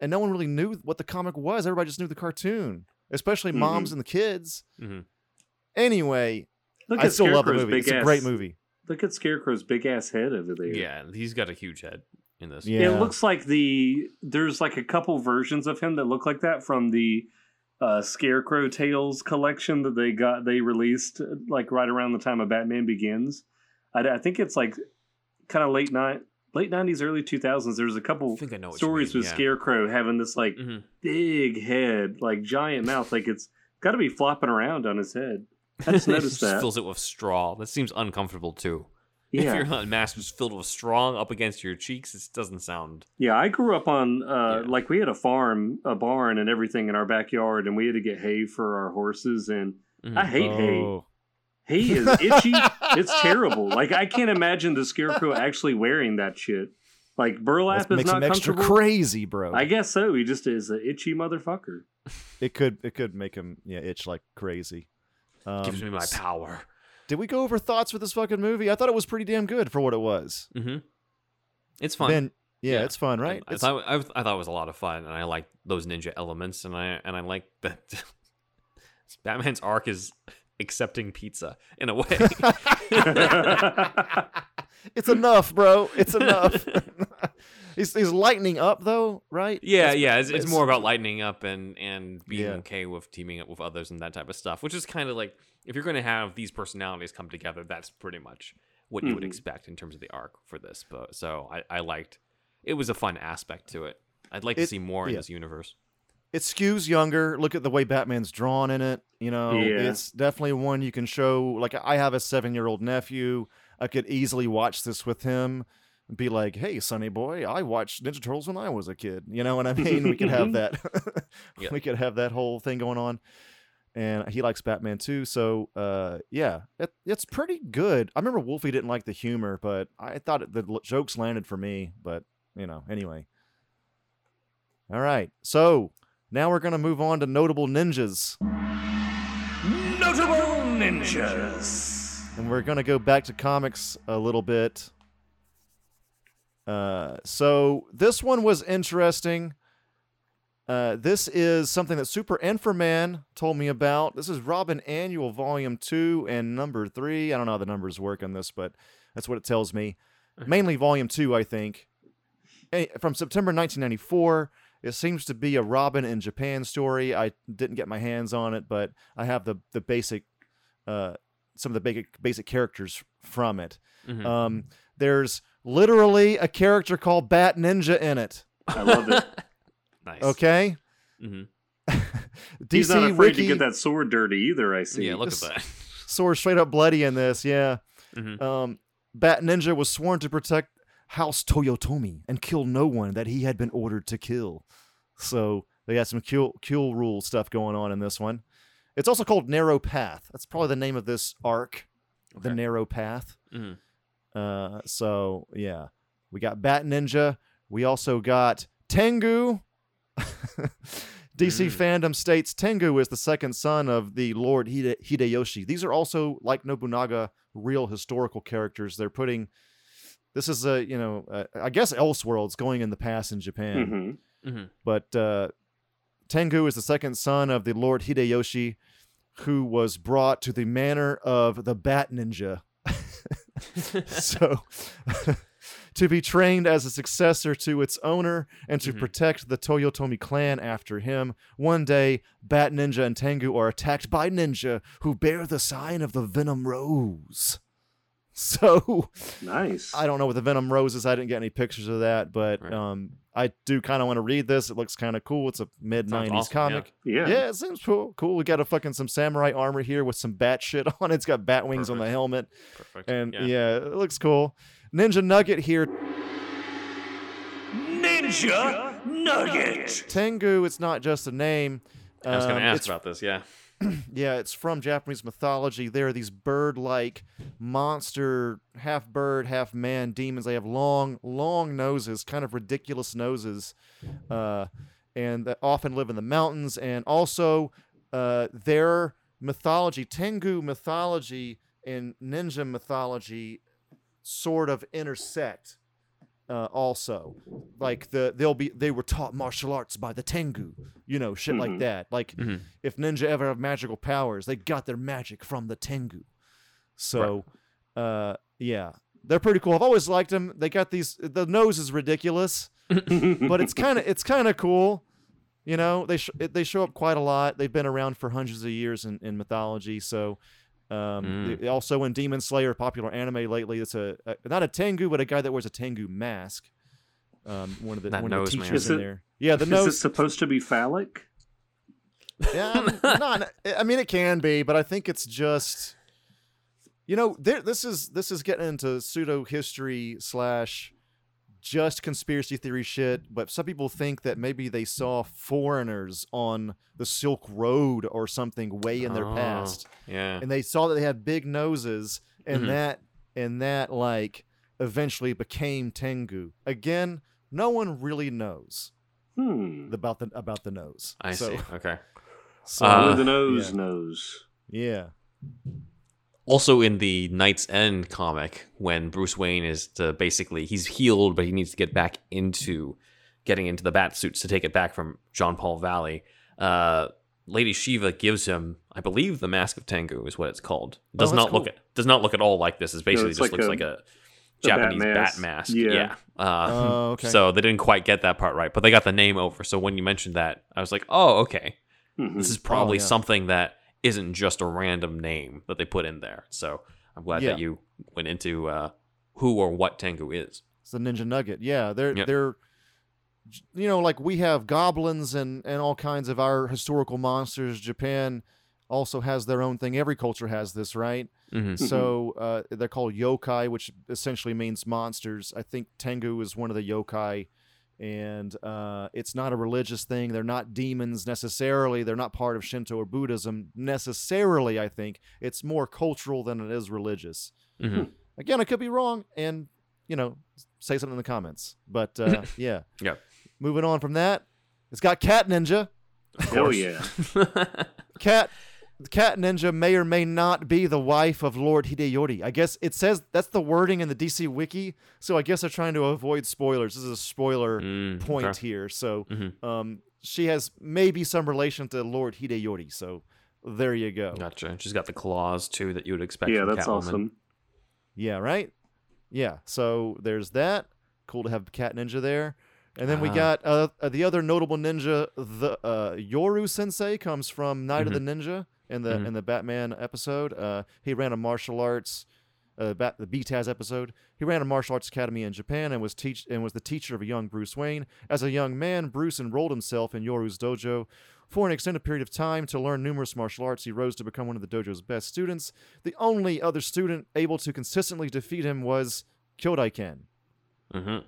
and no one really knew what the comic was. Everybody just knew the cartoon, especially moms Mhm. and the kids. Mhm. Anyway, Look I at still love the movie. big It's a great movie. Look at Scarecrow's big ass head over there. Yeah, he's got a huge head in this. Yeah. It looks like the there's like a couple versions of him that look like that from the uh, Scarecrow Tales collection that they got they released uh, like right around the time of Batman Begins. I, I think it's like kind of late night late nineties, early two thousands. There's a couple I think I know stories mean, with yeah. Scarecrow having this like Mhm. big head, like giant mouth, like it's got to be flopping around on his head. I just noticed just that. fills it with straw. That seems uncomfortable too. If Yeah. your mask was filled with strong up against your cheeks, it doesn't sound. Yeah, I grew up on uh, Yeah. like we had a farm, a barn, and everything in our backyard, and we had to get hay for our horses. And Mhm. I hate hay. Oh. Hay is itchy. it's terrible. Like I can't imagine the scarecrow actually wearing that shit. Like burlap That is makes not him extra comfortable. crazy, bro. I guess so. He just is an itchy motherfucker. it could, it could make him, yeah, itch like crazy. Um, gives me my s- power. Did we go over thoughts for this fucking movie? I thought it was pretty damn good for what it was. hmm It's fun. Ben, yeah, Yeah. it's fun, right? I, It's- thought I, I thought it was a lot of fun, and I like those ninja elements, and I and I like that Batman's arc is accepting pizza in a way. it's enough, bro. It's enough. he's he's lightening up though, right? yeah, That's- yeah. It's, it's it's- more about lightening up and and being Yeah. okay with teaming up with others and that type of stuff, which is kind of like if you're going to have these personalities come together, that's pretty much what you would Mhm. expect in terms of the arc for this. But so I, I liked it was a fun aspect to it. I'd like to see more in this universe. It skews younger. Look at the way Batman's drawn in it. You know, Yeah. it's definitely one you can show. Like I have a seven year old nephew. I could easily watch this with him. and Be like, hey, Sonny boy, I watched Ninja Turtles when I was a kid. You know what I mean? We could have that. Yeah. We could have that whole thing going on. And he likes Batman too, so uh, yeah, it, it's pretty good. I remember Wolfie didn't like the humor, but I thought it, the jokes landed for me. But you know, anyway. All right, so now we're gonna move on to notable ninjas, Notable ninjas. and we're gonna go back to comics a little bit. Uh, so this one was interesting. Uh, this is something that Super Inframan told me about. This is Robin Annual Volume 2 and Number 3. I don't know how the numbers work on this, but that's what it tells me. Mainly Volume 2, I think. From September 1994. It seems to be a Robin in Japan story. I didn't get my hands on it, but I have the, the basic, uh, some of the basic, basic characters from it. Mhm. Um, there's literally a character called Bat Ninja in it. I love it. nice. Okay? Mm-hmm. He's not afraid Wiki to get that sword dirty either. I see. Yeah, look This- at that. sword straight up bloody in this. Yeah. Mhm. Um, Bat Ninja was sworn to protect House Toyotomi and kill no one that he had been ordered to kill. So they got some kill kill rule stuff going on in this one. It's also called Narrow Path. That's probably the name of this arc, the Narrow Path. Mhm. Uh, so yeah, we got Bat Ninja. We also got Tengu. DC Mm. fandom states Tengu is the second son of the Lord Hide- Hideyoshi. These are also like Nobunaga, real historical characters. They're putting this is a you know uh, I guess Elseworlds going in the past in Japan, hmm Mhm. but uh, Tengu is the second son of the Lord Hideyoshi, who was brought to the manor of the Bat Ninja. so to be trained as a successor to its owner and to Mhm. protect the Toyotomi clan after him. One day, Bat Ninja and Tengu are attacked by ninja who bear the sign of the Venom Rose. So Nice. I don't know what the Venom Rose is. I didn't get any pictures of that, but Right. um, I do kind of want to read this. It looks kind of cool. It's a mid '90s awesome, comic. yeah. Yeah, it seems cool. Cool. We got a fucking some samurai armor here with some bat shit on it. It's got bat wings on the helmet, Perfect. and yeah. yeah. it looks cool. Ninja Nugget here. Ninja Nugget. Tengu. It's not just a name. I was going Um, to ask it's- about this. Yeah. Yeah, it's from Japanese mythology. There are these bird-like monster, half bird, half man demons. They have long, long noses, kind of ridiculous noses, uh, and that often live in the mountains. And also, uh, their mythology, Tengu mythology, and ninja mythology, sort of intersect. Uh, also, like the they'll be they were taught martial arts by the Tengu, you know, shit like Mhm. that. Like Mhm. if ninja ever have magical powers, they got their magic from the Tengu. So, uh, yeah, they're pretty cool. I've always liked them. They got these. The nose is ridiculous, but it's kind of it's kind of cool. You know, they sh- they show up quite a lot. They've been around for hundreds of years in, in mythology. So, um, Mm. they- also in Demon Slayer, popular anime lately, it's a, a not a Tengu, but a guy that wears a Tengu mask. Um, one of the That one of the teachers in it- there. Yeah, the Is nose. it supposed to be phallic? Yeah, I'm not. I mean, it can be, but I think it's just, you know, there, this is this is getting into pseudo history slash just conspiracy theory shit. But some people think that maybe they saw foreigners on the Silk Road or something way in their Oh, past, Yeah. and they saw that they had big noses, and Mhm. that and that like eventually became Tengu. Again, no one really knows Hmm. about the about the nose. I so, see. Okay. So, Uh, the nose yeah. knows. yeah. Also, in the KnightsEnd comic, when Bruce Wayne is to basically he's healed, but he needs to get back into getting into the bat suits to take it back from John Paul Valley. Uh, Lady Shiva gives him, I believe, the Mask of Tengu is what it's called. Does Oh, that's not look cool. does not look at all like this. It basically it's just like looks a- like a Japanese bat mask. mask. Yeah. Uh, Oh, okay. So they didn't quite get that part right, but they got the name over. So when you mentioned that, I was like, oh, okay. Mhm. This is probably yeah. something that isn't just a random name that they put in there. So I'm glad Yeah. that you went into uh, who or what Tengu is. It's the Ninja Nugget. Yeah, they're Yep. they're you know like we have goblins and and all kinds of our historical monsters. Japan also has their own thing. Every culture has this, right? Mm-hmm. So uh, they're called yokai, which essentially means monsters. I think Tengu is one of the yokai, and uh, it's not a religious thing. They're not demons necessarily. They're not part of Shinto or Buddhism necessarily. I think it's more cultural than it is religious. hmm Again, I could be wrong, and you know, say something in the comments. But uh, yeah, Yep. Moving on from that, it's got Cat Ninja. Oh yeah. Cat, Cat Ninja may or may not be the wife of Lord Hideyori. I guess it says that's the wording in the DC Wiki. So I guess they're trying to avoid spoilers. This is a spoiler Mm, point okay. here. So Mhm. um, she has maybe some relation to Lord Hideyori. So there you go. Gotcha. She's got the claws too that you would expect. Yeah, from that's Catwoman. awesome. Yeah, right? Yeah, so there's that. Cool to have Cat Ninja there. And then we Ah. got uh, uh, the other notable ninja, the uh, Yoru Sensei comes from Night of the Ninja in the Mhm. in the Batman episode. Uh, he ran a martial arts, uh, Bat, the BTAS episode. He ran a martial arts academy in Japan and was teach and was the teacher of a young Bruce Wayne. As a young man, Bruce enrolled himself in Yoru's dojo. For an extended period of time to learn numerous martial arts, he rose to become one of the dojo's best students. The only other student able to consistently defeat him was Kyodai Ken. Mm-hmm.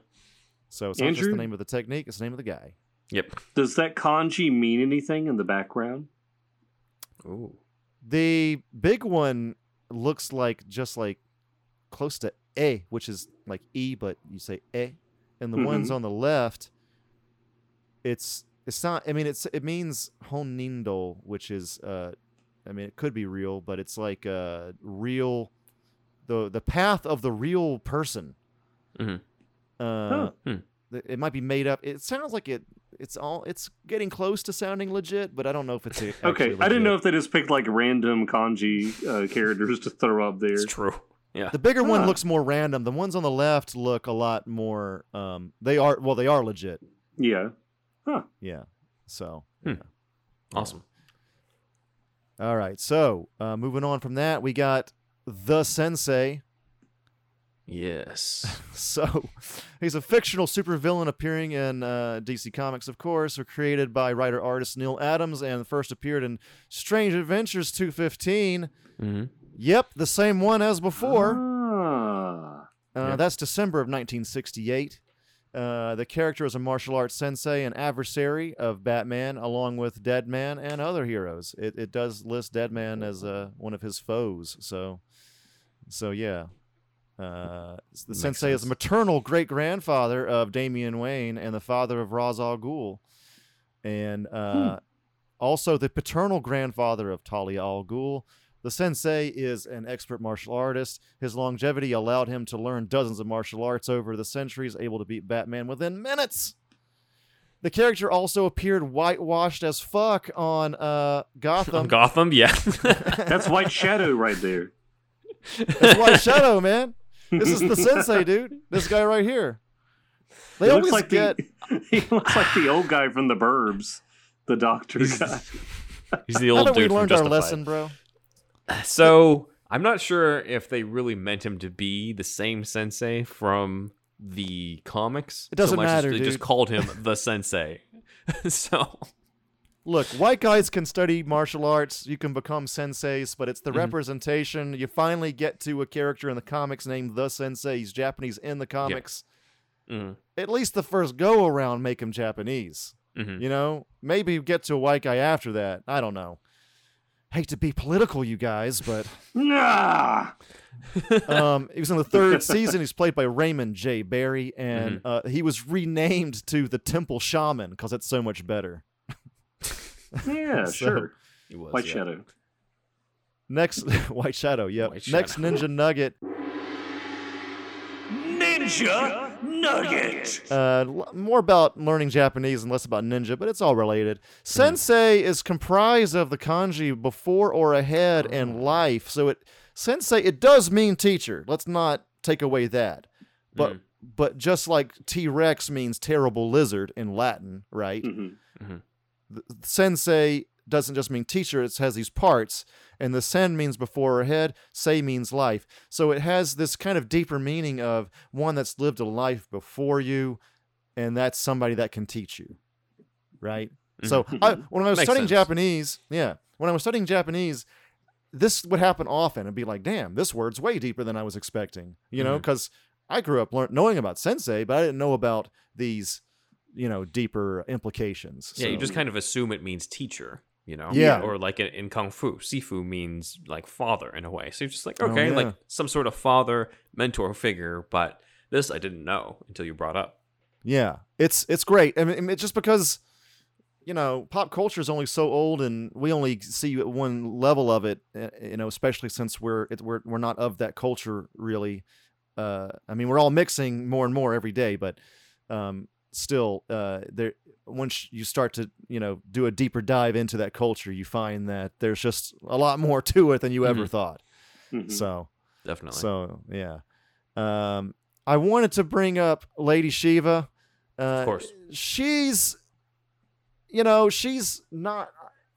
So it's not just the name of the technique; it's the name of the guy. Yep. Does that kanji mean anything in the background? Ooh. The big one looks like just like close to A, which is like E, but you say A. And the ones Mhm. on the left, it's it's not. I mean, it's it means honindo, which is uh, I mean, it could be real, but it's like uh, real, the the path of the real person. Mhm. Uh, Huh. Hmm. It might be made up. It sounds like it. It's all. It's getting close to sounding legit, but I don't know if it's a- Okay, actually I didn't know if they just picked like random kanji uh, characters to throw up there. It's true. Yeah. The bigger one looks more random. The ones on the left look a lot more. Um, they are well, they are legit. Yeah. Huh. Yeah. So. Hmm. yeah. Awesome. All right. So uh, moving on from that, we got the Sensei. Yes. So he's a fictional supervillain appearing in uh, DC Comics, of course, or created by writer artist Neal Adams, and first appeared in Strange Adventures 215. hmm Yep, the same one as before. Ah. Uh, Yeah. That's December of 1968. Uh, the character is a martial arts sensei and adversary of Batman, along with Deadman and other heroes. It, it does list Deadman as uh, one of his foes. So, so yeah. Uh, the Makes sensei is sense. a maternal great grandfather of Damian Wayne and the father of Ra's al Ghul, and uh, also the paternal grandfather of Talia al Ghul. The sensei is an expert martial artist. His longevity allowed him to learn dozens of martial arts over the centuries, able to beat Batman within minutes. The character also appeared whitewashed as fuck on uh, Gotham. Gotham, yeah. That's White Shadow right there. That's White Shadow, man. This is the sensei, dude. This guy right here. They he always looks like get. the he looks like the old guy from the Burbs, the doctor He's, guy. he's the How old did we dude from learned our lesson, bro? So I'm not sure if they really meant him to be the same sensei from the comics. It doesn't so much as matter, They dude. just called him the sensei. so Look, white guys can study martial arts. You can become senseis, but it's the Mhm. representation. You finally get to a character in the comics named the sensei. He's Japanese in the comics. mhm, At least the first go around, make him Japanese. mhm. You know, maybe get to a white guy after that. I don't know. Hate to be political, you guys, but Nah. um, he was in the third season. He's played by Raymond J. Barry, and Mm-hmm. uh, he was renamed to the Temple Shaman because it's so much better. Yeah, So- sure. He was, White yeah. Shadow. Next, White Shadow. Yep. White Next Shadow. Ninja Nugget. Ninja Nugget. Uh, more about learning Japanese and less about ninja, but it's all related. Sensei is comprised of the kanji before or ahead and life. So it sensei it does mean teacher. Let's not take away that. But Mhm. but just like T Rex means terrible lizard in Latin, right? Mm hmm the- sensei doesn't just mean teacher it has these parts and the sen means before or head sei means life. So it has this kind of deeper meaning of one that's lived a life before you and that's somebody that can teach you right? Mm-hmm. So I, when i was Makes studying sense. japanese yeah when i was studying japanese this would happen often and be like damn this word's way deeper than i was expecting you know mm-hmm. because i grew up learn- knowing about sensei but i didn't know about these you know deeper implications Yeah, you just kind of assume it means teacher, you know? Yeah. Or like in, in Kung Fu, Sifu means like father in a way. So you're just like, Oh, okay, yeah. like some sort of father, mentor figure, but this I didn't know until you brought up. Yeah, it's it's great. I mean, it's just because you know pop culture is only so old, and we only see one level of it. uh, You know, especially since we're it, we're we're not of that culture really. Uh, I mean, we're all mixing more and more every day, but um, still, uh, there once you start to you know do a deeper dive into that culture, you find that there's just a lot more to it than you ever Mhm. thought. hmm So. Definitely. So yeah, um, I wanted to bring up Lady Shiva. Uh, Of course. she's, you know, she's not.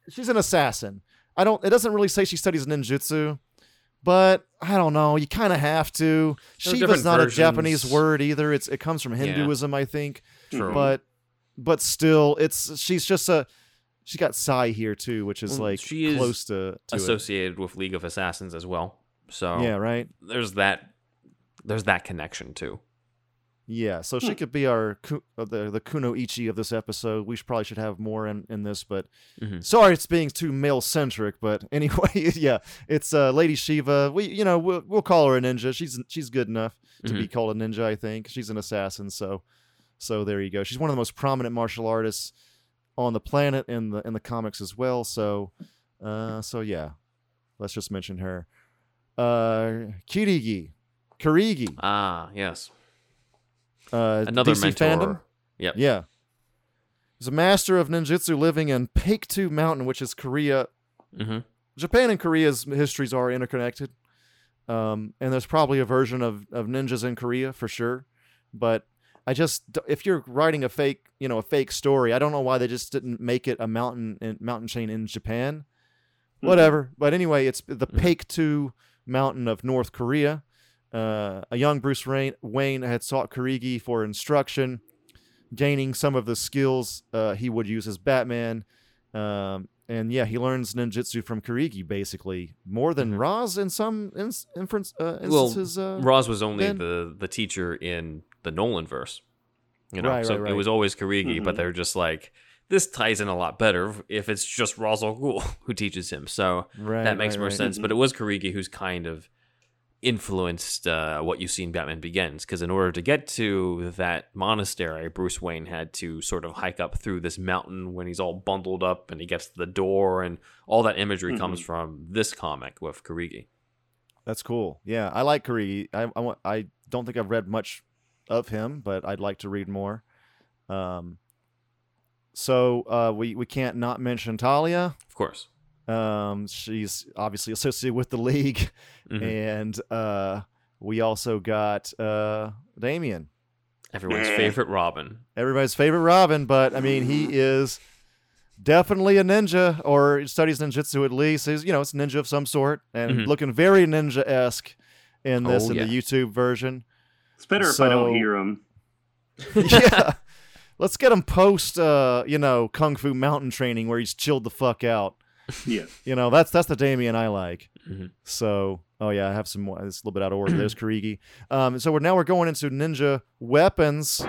She's an assassin. I don't. It doesn't really say she studies ninjutsu, but I don't know. You kind of have to. There are Shiva's not a Japanese word either. It's it comes from Yeah. Hinduism, I think. True. But but still, it's she's just a. She got Sai here too, which is like she is close to, to it. associated with League of Assassins as well. So Yeah, right. there's that there's that connection too. Yeah, so she could be our uh, the the kunoichi of this episode. We should, probably should have more in, in this, but Mhm. sorry it's being too male centric. But anyway, yeah, it's uh, Lady Shiva. We you know we'll we'll call her a ninja. She's she's good enough to be called a ninja. I think she's an assassin. So so there you go. She's one of the most prominent martial artists on the planet in the in the comics as well. So uh, so yeah, let's just mention her. Uh, Kirigi, Kirigi. Ah, yes. uh, Another DC mentor. fandom. Yep. Yeah. He's a master of ninjutsu living in Paektu Mountain, which is Korea. hmm Japan and Korea's histories are interconnected. Um, and there's probably a version of, of ninjas in Korea for sure. But I just, if you're writing a fake, you know, a fake story, I don't know why they just didn't make it a mountain in, mountain chain in Japan. Mhm. Whatever. But anyway, it's the Mhm. Paektu Mountain of North Korea. Uh, a young Bruce Wayne, Wayne had sought Kirigi for instruction, gaining some of the skills uh, he would use as Batman. Um, and yeah, he learns ninjutsu from Kirigi basically more than Mhm. Ra's in some ins- inference, uh, Well, instances. uh, Ra's was only then- the the teacher in the Nolan verse. You know, Right, so right, right. it was always Kirigi, but Mhm. they're just like this ties in a lot better if it's just Ra's al Ghul who teaches him. So right, that makes right, more right. sense. But it was Kirigi who's kind of influenced uh, what you see in Batman Begins, because in order to get to that monastery, Bruce Wayne had to sort of hike up through this mountain when he's all bundled up and he gets to the door, and all that imagery comes Mhm. from this comic with Kirigi. That's cool. Yeah, I like Kirigi. I, I. I don't think I've read much of him, but I'd like to read more. Um. So uh, we we can't not mention Talia. Of course. Um, she's obviously associated with the league, Mhm. and uh, we also got uh, Damian, Everyone's favorite Robin. everybody's favorite Robin. But I mean, he is definitely a ninja, or studies ninjutsu at least. He's you know, it's ninja of some sort, and Mhm. looking very ninja esque in this Oh, in the. YouTube version. It's better if I don't hear him. yeah. Let's get him post, uh, you know, kung fu mountain training where he's chilled the fuck out. Yeah. You know, that's that's the Damian I like. Mhm. So, oh yeah, I have some more. It's a little bit out of order. There's Kirigi. Um, so we're now we're going into ninja weapons.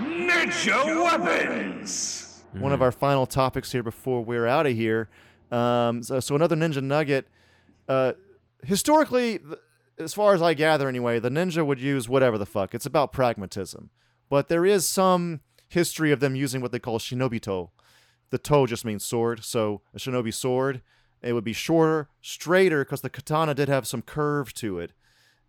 Ninja weapons! One of our final topics here before we're out of here. Um, so, so another ninja nugget. Uh, historically, th- as far as I gather, anyway, the ninja would use whatever the fuck. It's about pragmatism, but there is some history of them using what they call shinobito. The toe just means sword, so a shinobi sword. It would be shorter, straighter, because the katana did have some curve to it,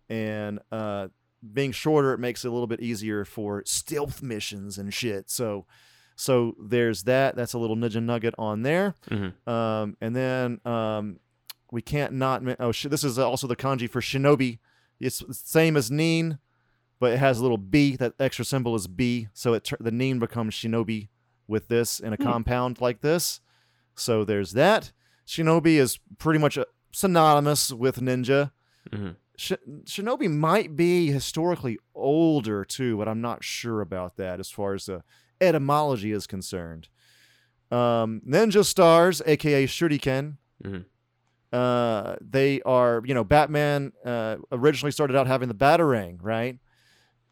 and uh, being shorter, it makes it a little bit easier for stealth missions and shit. So, so there's that. That's a little ninja nugget on there. Mhm. Um, and then um, we can't not. Oh, sh- this is also the kanji for shinobi. It's the same as nin, but it has a little b. That extra symbol is b, so it the nin becomes shinobi with this in a compound like this. So there's that. Shinobi is pretty much uh synonymous with ninja. Mhm. Sh- Shinobi might be historically older too, but I'm not sure about that as far as the etymology is concerned. Um, Ninja Stars, aka Shuriken, Mhm. Uh, they are, you know, Batman uh, originally started out having the Batarang, right?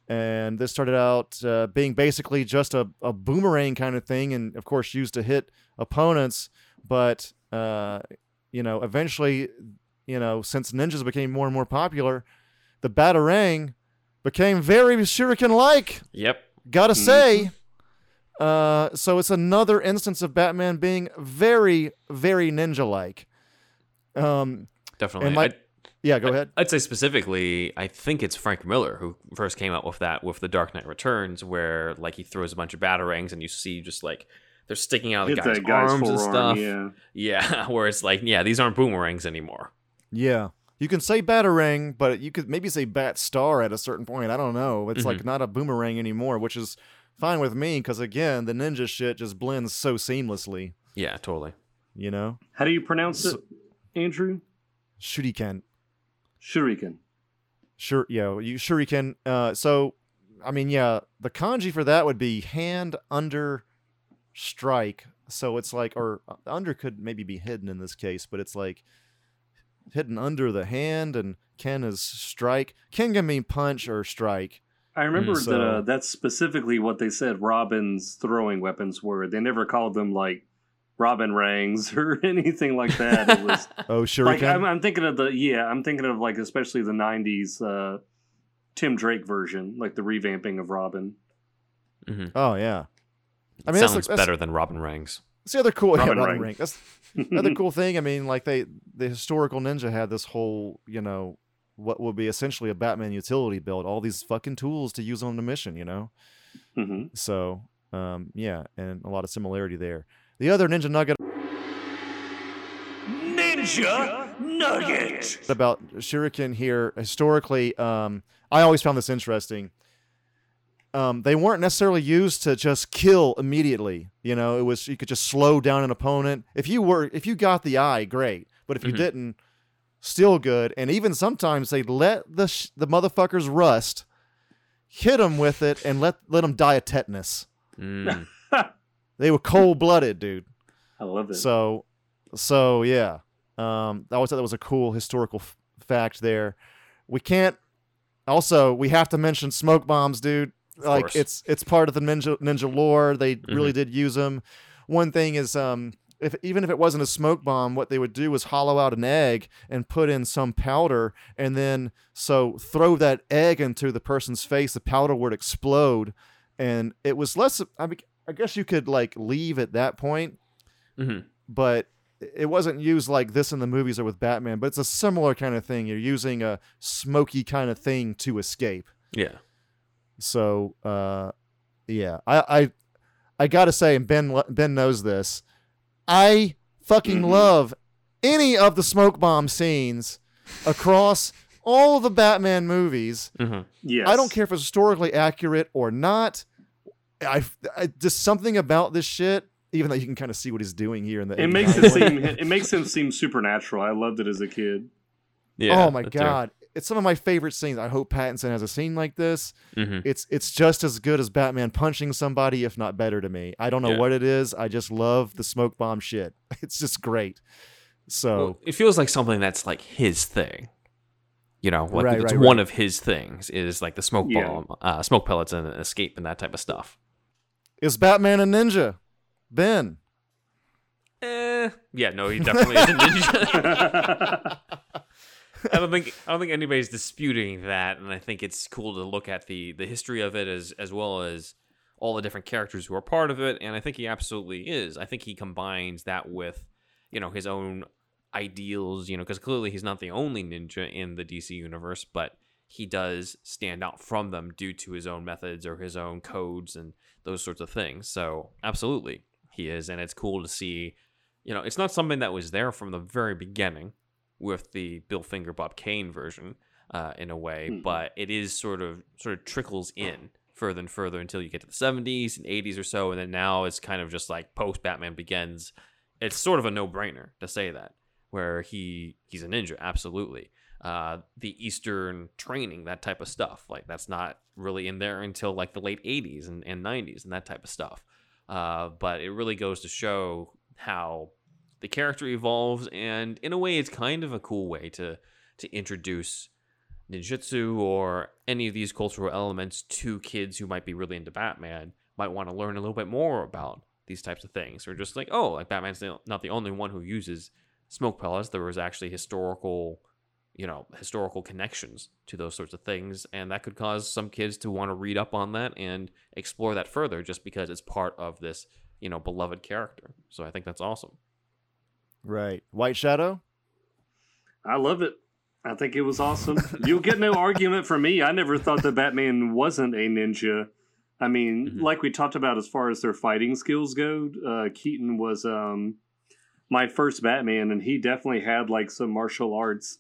And this started out uh, being basically just a, a boomerang kind of thing, and of course used to hit opponents. But uh, you know, eventually, you know, since ninjas became more and more popular, the Batarang became very shuriken-like. Yep. Gotta say. Uh, so it's another instance of Batman being very, very ninja-like. Um, Definitely. And my- yeah, go ahead. I'd say specifically, I think it's Frank Miller who first came out with that with The Dark Knight Returns, where like he throws a bunch of batarangs and you see just like they're sticking out of the guy's, guy's arms and forearm. stuff. Yeah. Yeah, where it's like, yeah, these aren't boomerangs anymore. Yeah. You can say batarang, but you could maybe say bat star at a certain point. I don't know. It's like not a boomerang anymore, which is fine with me because again, the ninja shit just blends so seamlessly. Yeah, totally. You know, How do you pronounce So- it, Andrew? shuriken. Shuriken. Sure, yeah, you shuriken. Uh, so, I mean, yeah, the kanji for that would be hand under strike. So it's like, or uh, under could maybe be hidden in this case, but it's like hidden under the hand, and ken is strike. Ken can mean punch or strike. I remember Mm, that uh, that's specifically what they said Robin's throwing weapons were. They never called them like Robin rangs or anything like that. It was Oh, sure. like I'm, I'm thinking of the yeah, I'm thinking of like especially the '90s uh, Tim Drake version, like the revamping of Robin. hmm Oh yeah. I I mean, mean, that's, sounds that's, better than Robin Rangs. that's the other cool. yeah, Robin Robin Ring. Ring. That's another cool thing. I mean, like they, the historical ninja had this whole, you know, what would be essentially a Batman utility build, all these fucking tools to use on the mission, you know. hmm So um, yeah, and a lot of similarity there. The other ninja nugget Ninja Nugget. about shuriken here historically um, i always found this interesting um, they weren't necessarily used to just kill immediately you know it was you could just slow down an opponent if you were if you got the eye great but if you Mhm. didn't still good and even sometimes they let the sh- the motherfuckers rust hit them with it and let let them die of tetanus Mm. they were cold-blooded dude I love it. so, so yeah. Um, I always thought that was a cool historical f- fact there. We can't. Also, we have to mention smoke bombs, dude. Of like course. it's it's part of the ninja ninja lore. They really did use them. One thing is, um, if even if it wasn't a smoke bomb, what they would do is hollow out an egg and put in some powder, and then so throw that egg into the person's face. The powder would explode, and it was less. I mean, I guess you could like leave at that point Mhm. but it wasn't used like this in the movies or with Batman, but it's a similar kind of thing. You're using a smoky kind of thing to escape. Yeah. So, uh, yeah, I, I, I gotta say, and Ben, Ben knows this. I fucking Mhm. love any of the smoke bomb scenes across all of the Batman movies. hmm yes. I don't care if it's historically accurate or not. I, I just something about this shit. Even though you can kind of see what he's doing here in the It makes it seem it makes him seem supernatural. I loved it as a kid. Yeah. oh my god, it's some of my favorite scenes. I hope Pattinson has a scene like this. hmm It's it's just as good as Batman punching somebody, if not better to me. I don't know Yeah. what it is. I just love the smoke bomb shit. It's just great. So Well, it feels like something that's like his thing. You know, like Right, it's right, one right. of his things is like the smoke Yeah. bomb, uh, smoke pellets, and escape and that type of stuff. Is Batman a ninja? Ben. Eh, yeah, no, he definitely is a ninja. I don't think I don't think anybody's disputing that, and I think it's cool to look at the the history of it as as well as all the different characters who are part of it, and I think he absolutely is. I think he combines that with you know his own ideals, you know, because clearly he's not the only ninja in the DC universe, but he does stand out from them due to his own methods or his own codes and those sorts of things. So absolutely, he is, and it's cool to see. You know, it's not something that was there from the very beginning with the Bill Finger Bob Kane version, uh, in a way, Mhm. but it is sort of sort of trickles in further and further until you get to the 70s and 80s or so, and then now it's kind of just like post Batman Begins. It's sort of a no brainer to say that, where he he's a ninja, absolutely. Uh, the Eastern training, that type of stuff, like that's not really in there until like the late 80s and, and 90s and that type of stuff. Uh, but it really goes to show how the character evolves, and in a way, it's kind of a cool way to to introduce ninjutsu or any of these cultural elements to kids who might be really into Batman, might want to learn a little bit more about these types of things, or just like, oh, like Batman's not the only one who uses smoke pellets. There was actually historical, you know, historical connections to those sorts of things, and that could cause some kids to want to read up on that and explore that further, just because it's part of this, you know, beloved character. So I think that's awesome. Right. White Shadow? I love it. I think it was awesome. You'll get no argument from me. I never thought that Batman wasn't a ninja. I mean, Mhm. like we talked about as far as their fighting skills go, uh, Keaton was um, my first Batman, and he definitely had like some martial arts,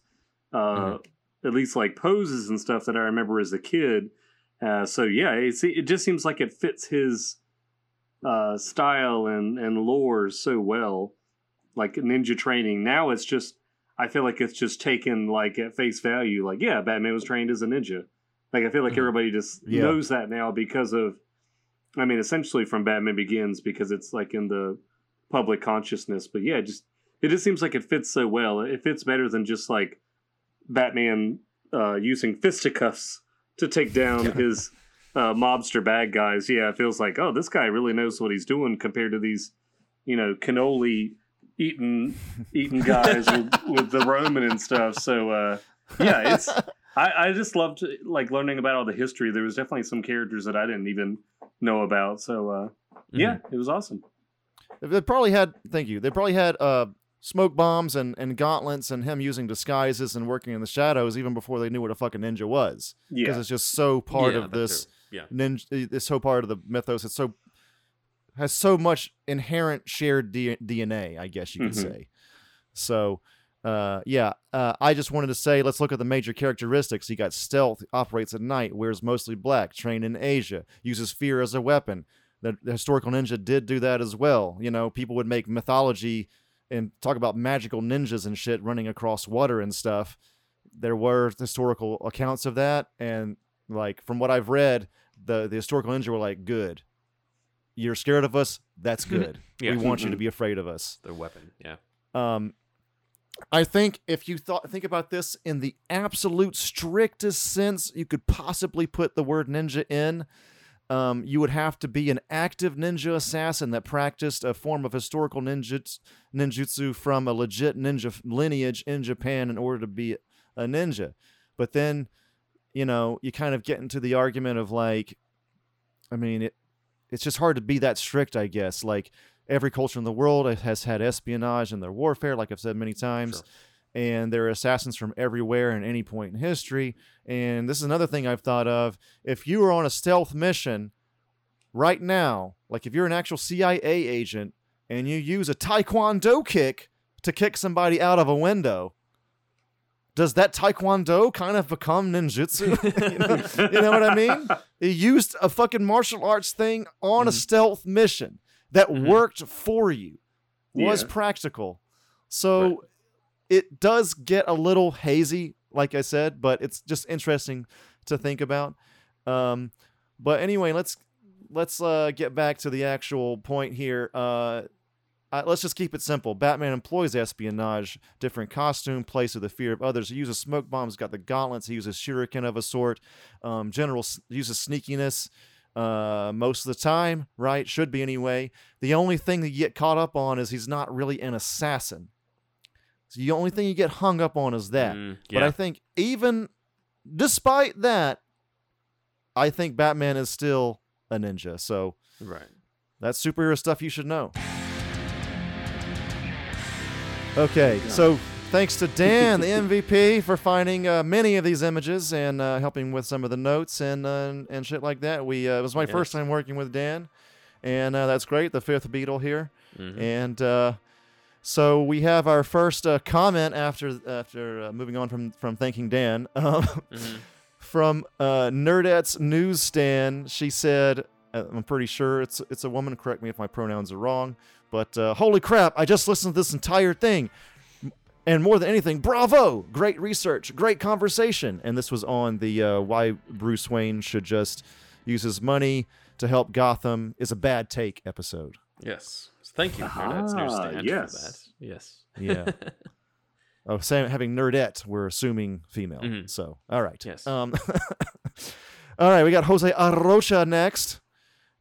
uh, at least like poses and stuff that I remember as a kid. Uh, so yeah, it just seems like it fits his uh, style and and lore so well, like ninja training. Now it's just I feel like it's just taken like at face value. Like, yeah, Batman was trained as a ninja. Like, I feel like Mhm. everybody just Yeah. knows that now because of, I mean, essentially from Batman Begins because it's like in the public consciousness. But yeah, just it just seems like it fits so well. It fits better than just like Batman uh, using fisticuffs to take down his uh, mobster bad guys. Yeah, it feels like, oh, this guy really knows what he's doing compared to these, you know, cannoli eating eating guys with, with the Roman and stuff. So uh, yeah, it's I, I just loved like learning about all the history. There was definitely some characters that I didn't even know about. So uh, yeah, it was awesome. They probably had. Thank you. They probably had uh, smoke bombs and, and gauntlets and him using disguises and working in the shadows even before they knew what a fucking ninja was. Because Yeah. it's just so part Yeah, of this. Yeah. ninja. It's so part of the mythos. It's so has so much inherent shared D- DNA. I guess you could Mhm. say. So, uh, yeah, uh, I just wanted to say let's look at the major characteristics. He got stealth, operates at night, wears mostly black, trained in Asia, uses fear as a weapon. The, the historical ninja did do that as well. You know, people would make mythology and talk about magical ninjas and shit running across water and stuff. There were historical accounts of that, and like from what I've read, the the historical ninja were like, "Good, you're scared of us. That's good. Yeah. We want you to be afraid of us." Their weapon. Yeah. Um, I think if you thought think about this in the absolute strictest sense you could possibly put the word ninja in, um, you would have to be an active ninja assassin that practiced a form of historical ninjutsu, ninjutsu from a legit ninja lineage in Japan in order to be a ninja. But then, you know, you kind of get into the argument of like, I mean, it it's just hard to be that strict, I guess. Like every culture in the world has had espionage in their warfare, like I've said many times. Sure. And there are assassins from everywhere and any point in history. And this is another thing I've thought of. If you were on a stealth mission right now, like if you're an actual CIA agent and you use a taekwondo kick to kick somebody out of a window, does that taekwondo kind of become ninjutsu? you, know, you know what I mean? He used a fucking martial arts thing on a Mhm. stealth mission that Mhm. worked for you, was Yeah. practical. So Right. It does get a little hazy, like I said, but it's just interesting to think about. Um, but anyway, let's let's uh, get back to the actual point here. Uh, let's just keep it simple. Batman employs espionage, different costume, plays with the fear of others. He uses smoke bombs, got the gauntlets. He uses shuriken of a sort. Um, general uses sneakiness uh, most of the time, right? Should be anyway. The only thing that you get caught up on is he's not really an assassin. So the only thing you get hung up on is that. Mm, But. I think even despite that, I think Batman is still a ninja. So right. that's superhero stuff you should know. Okay, so thanks to Dan, the MVP, for finding uh, many of these images and uh, helping with some of the notes and uh, and shit like that. We uh, it was my first time working with Dan, and uh, that's great. The fifth Beatle here, Mhm. and uh, so we have our first uh, comment after after uh, moving on from from thanking Dan. Um, Mhm. from uh, Nerdette's newsstand. She said, uh, "I'm pretty sure it's it's a woman. Correct me if my pronouns are wrong, but uh, holy crap! I just listened to this entire thing, and more than anything, bravo! Great research, great conversation. And this was on the uh, why Bruce Wayne should just use his money to help Gotham is a bad take episode. Yes. Thank you, Nerdette's Ah, Newsstand, yes. for that. Yes. Yeah. Oh, saying having nerdette, we're assuming female. Mhm. So, all right. Yes. Um, all right, we got Jose Arrocha next,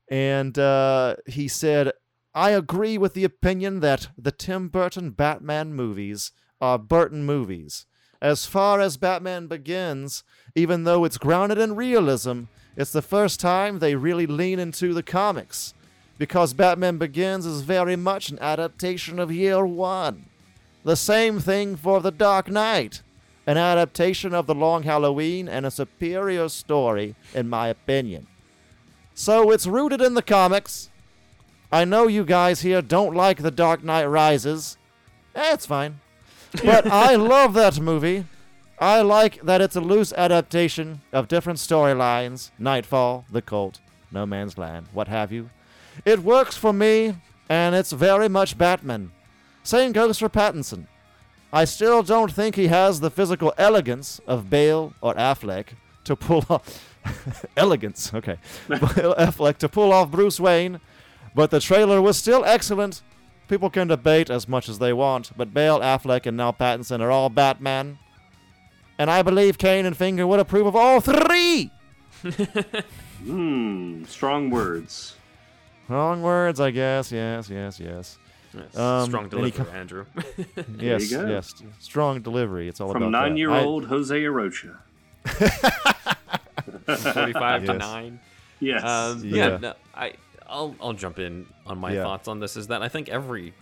and uh, he said, "I agree with the opinion that the Tim Burton Batman movies are Burton movies. As far as Batman Begins, even though it's grounded in realism, it's the first time they really lean into the comics." Because Batman Begins is very much an adaptation of Year One. The same thing for The Dark Knight, an adaptation of The Long Halloween and a superior story, in my opinion. So it's rooted in the comics. I know you guys here don't like The Dark Knight Rises. Eh, it's fine. But I love that movie. I like that it's a loose adaptation of different storylines Knightfall, The Cult, No Man's Land, what have you. It works for me, and it's very much Batman. Same goes for Pattinson. I still don't think he has the physical elegance of Bale or Affleck to pull off elegance. Okay, Bale Affleck to pull off Bruce Wayne, but the trailer was still excellent. People can debate as much as they want, but Bale, Affleck, and now Pattinson are all Batman, and I believe Kane and Finger would approve of all three. Hmm, strong words. Wrong words, I guess. Yes, yes, yes. Yes. Um, Strong delivery, co- Andrew. Yes, go. yes. Strong delivery. It's all about From that. Nine-year-old Jose Arrocha. 45 to 9. Yes. Um, Yeah. yeah, no, I, I'll, I'll jump in on my Yeah. thoughts on this. Is that I think every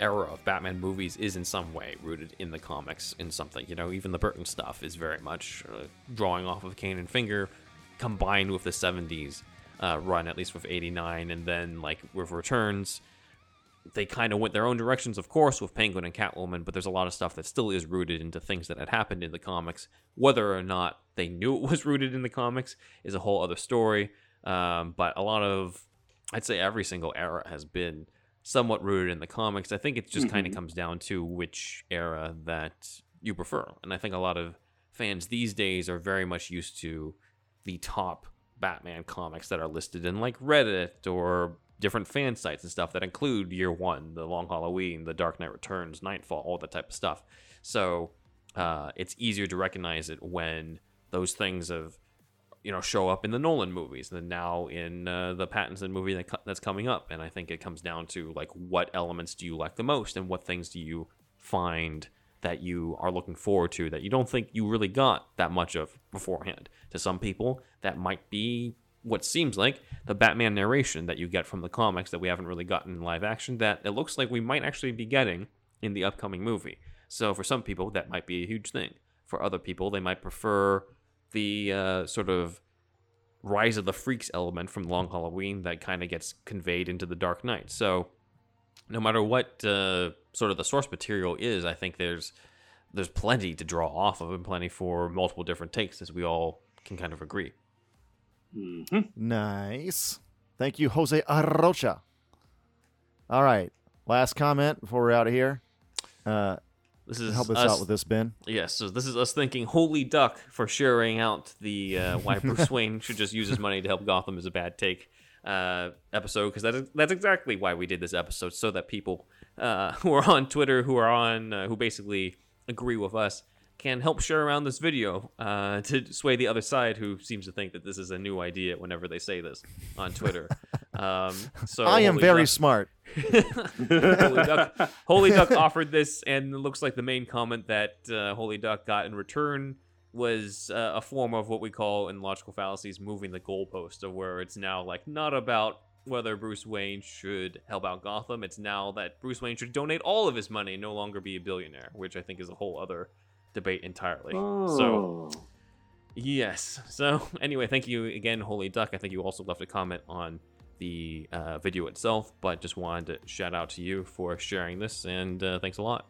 era of Batman movies is in some way rooted in the comics in something. You know, even the Burton stuff is very much uh, drawing off of Kane and Finger, combined with the '70s uh, run, at least with '89, and then like with Returns. They kind of went their own directions, of course, with Penguin and Catwoman, but there's a lot of stuff that still is rooted into things that had happened in the comics. Whether or not they knew it was rooted in the comics is a whole other story. Um, but a lot of, I'd say every single era has been somewhat rooted in the comics. I think it just kind of comes down to which era that you prefer. And I think a lot of fans these days are very much used to the top Batman comics that are listed in like Reddit or different fan sites and stuff that include Year One, The Long Halloween, The Dark Knight Returns, Knightfall, all that type of stuff. So uh, it's easier to recognize it when those things have you know show up in the Nolan movies than now in uh, the Pattinson movie that co- that's coming up. And I think it comes down to like what elements do you like the most, and what things do you find that you are looking forward to that you don't think you really got that much of beforehand. To some people, that might be what seems like the Batman narration that you get from the comics that we haven't really gotten in live action that it looks like we might actually be getting in the upcoming movie. So for some people, that might be a huge thing. For other people, they might prefer the uh, sort of rise of the freaks element from Long Halloween that kind of gets conveyed into the Dark Knight. So no matter what uh, sort of the source material is, I think there's there's plenty to draw off of and plenty for multiple different takes, as we all can kind of agree. Nice. Thank you, Jose Arrocha. All right. Last comment before we're out of here. Uh, This is help us, us out with this, Ben. Yes, so this is us thinking, holy duck, for sharing out the uh, why Bruce Wayne should just use his money to help Gotham is a bad take uh, episode, because that's, that's exactly why we did this episode, so that people uh, who are on Twitter, who are on, uh, who basically agree with us, can help share around this video uh, to sway the other side, who seems to think that this is a new idea whenever they say this on Twitter. Um, so I am Holy very Duck- smart. Holy Duck, Holy Duck offered this, and it looks like the main comment that uh, Holy Duck got in return was uh, a form of what we call in logical fallacies moving the goalpost, of where it's now like not about whether Bruce Wayne should help out Gotham. It's now that Bruce Wayne should donate all of his money and no longer be a billionaire, which I think is a whole other debate entirely. So Oh. Yes. So anyway, thank you again, Holy Duck. I think you also left a comment on the uh, video itself, but just wanted to shout out to you for sharing this, and uh, thanks a lot.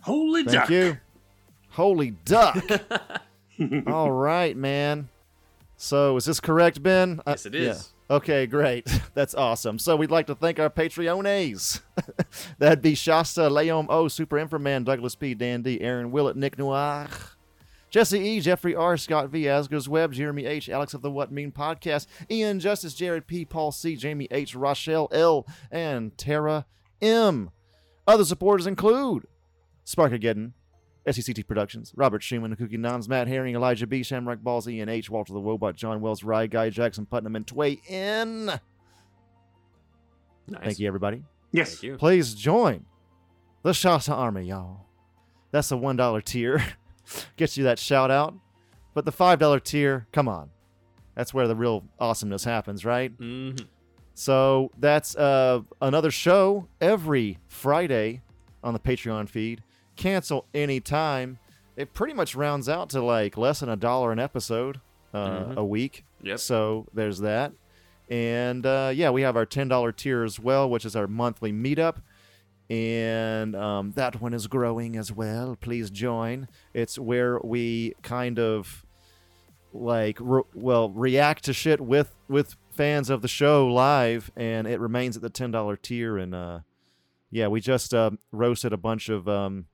Holy Thank duck. Thank you. Holy duck. All right, man. So is this correct, Ben? Uh, Yes, it is. yeah. Okay, great. That's awesome. So we'd like to thank our Patreones. That'd be Shasta, Leom O, Super Inframan, Douglas P, Dan D, Aaron Willett, Nick Noir, Jesse E, Jeffrey R, Scott V, Asgers Webb, Jeremy H, Alex of the What Mean Podcast, Ian Justice, Jared P, Paul C, Jamie H, Rochelle L, and Tara M. Other supporters include Sparkageddon, SECT Productions, Robert Schumann, The Cookie Nons, Matt Herring, Elijah B, Shamrock Balls, Ian H, Walter the Wobot, John Wells, Rye Guy, Jackson Putnam, and Tway N. Nice. Thank you, everybody. Yes. Thank you. Please join the Shasta Army, y'all. That's a $1 tier. Gets you that shout out. But the $5 tier, come on. That's where the real awesomeness happens, right? Mm-hmm. So that's uh, another show every Friday on the Patreon feed. Cancel anytime. It pretty much rounds out to like less than a dollar an episode uh, Mhm. a week. Yep. So there's that. And uh, yeah, we have our $10 tier as well, which is our monthly meetup. And um, that one is growing as well. Please join. It's where we kind of like re- well react to shit with with fans of the show live and it remains at the $10 tier and uh yeah we just uh, roasted a bunch of um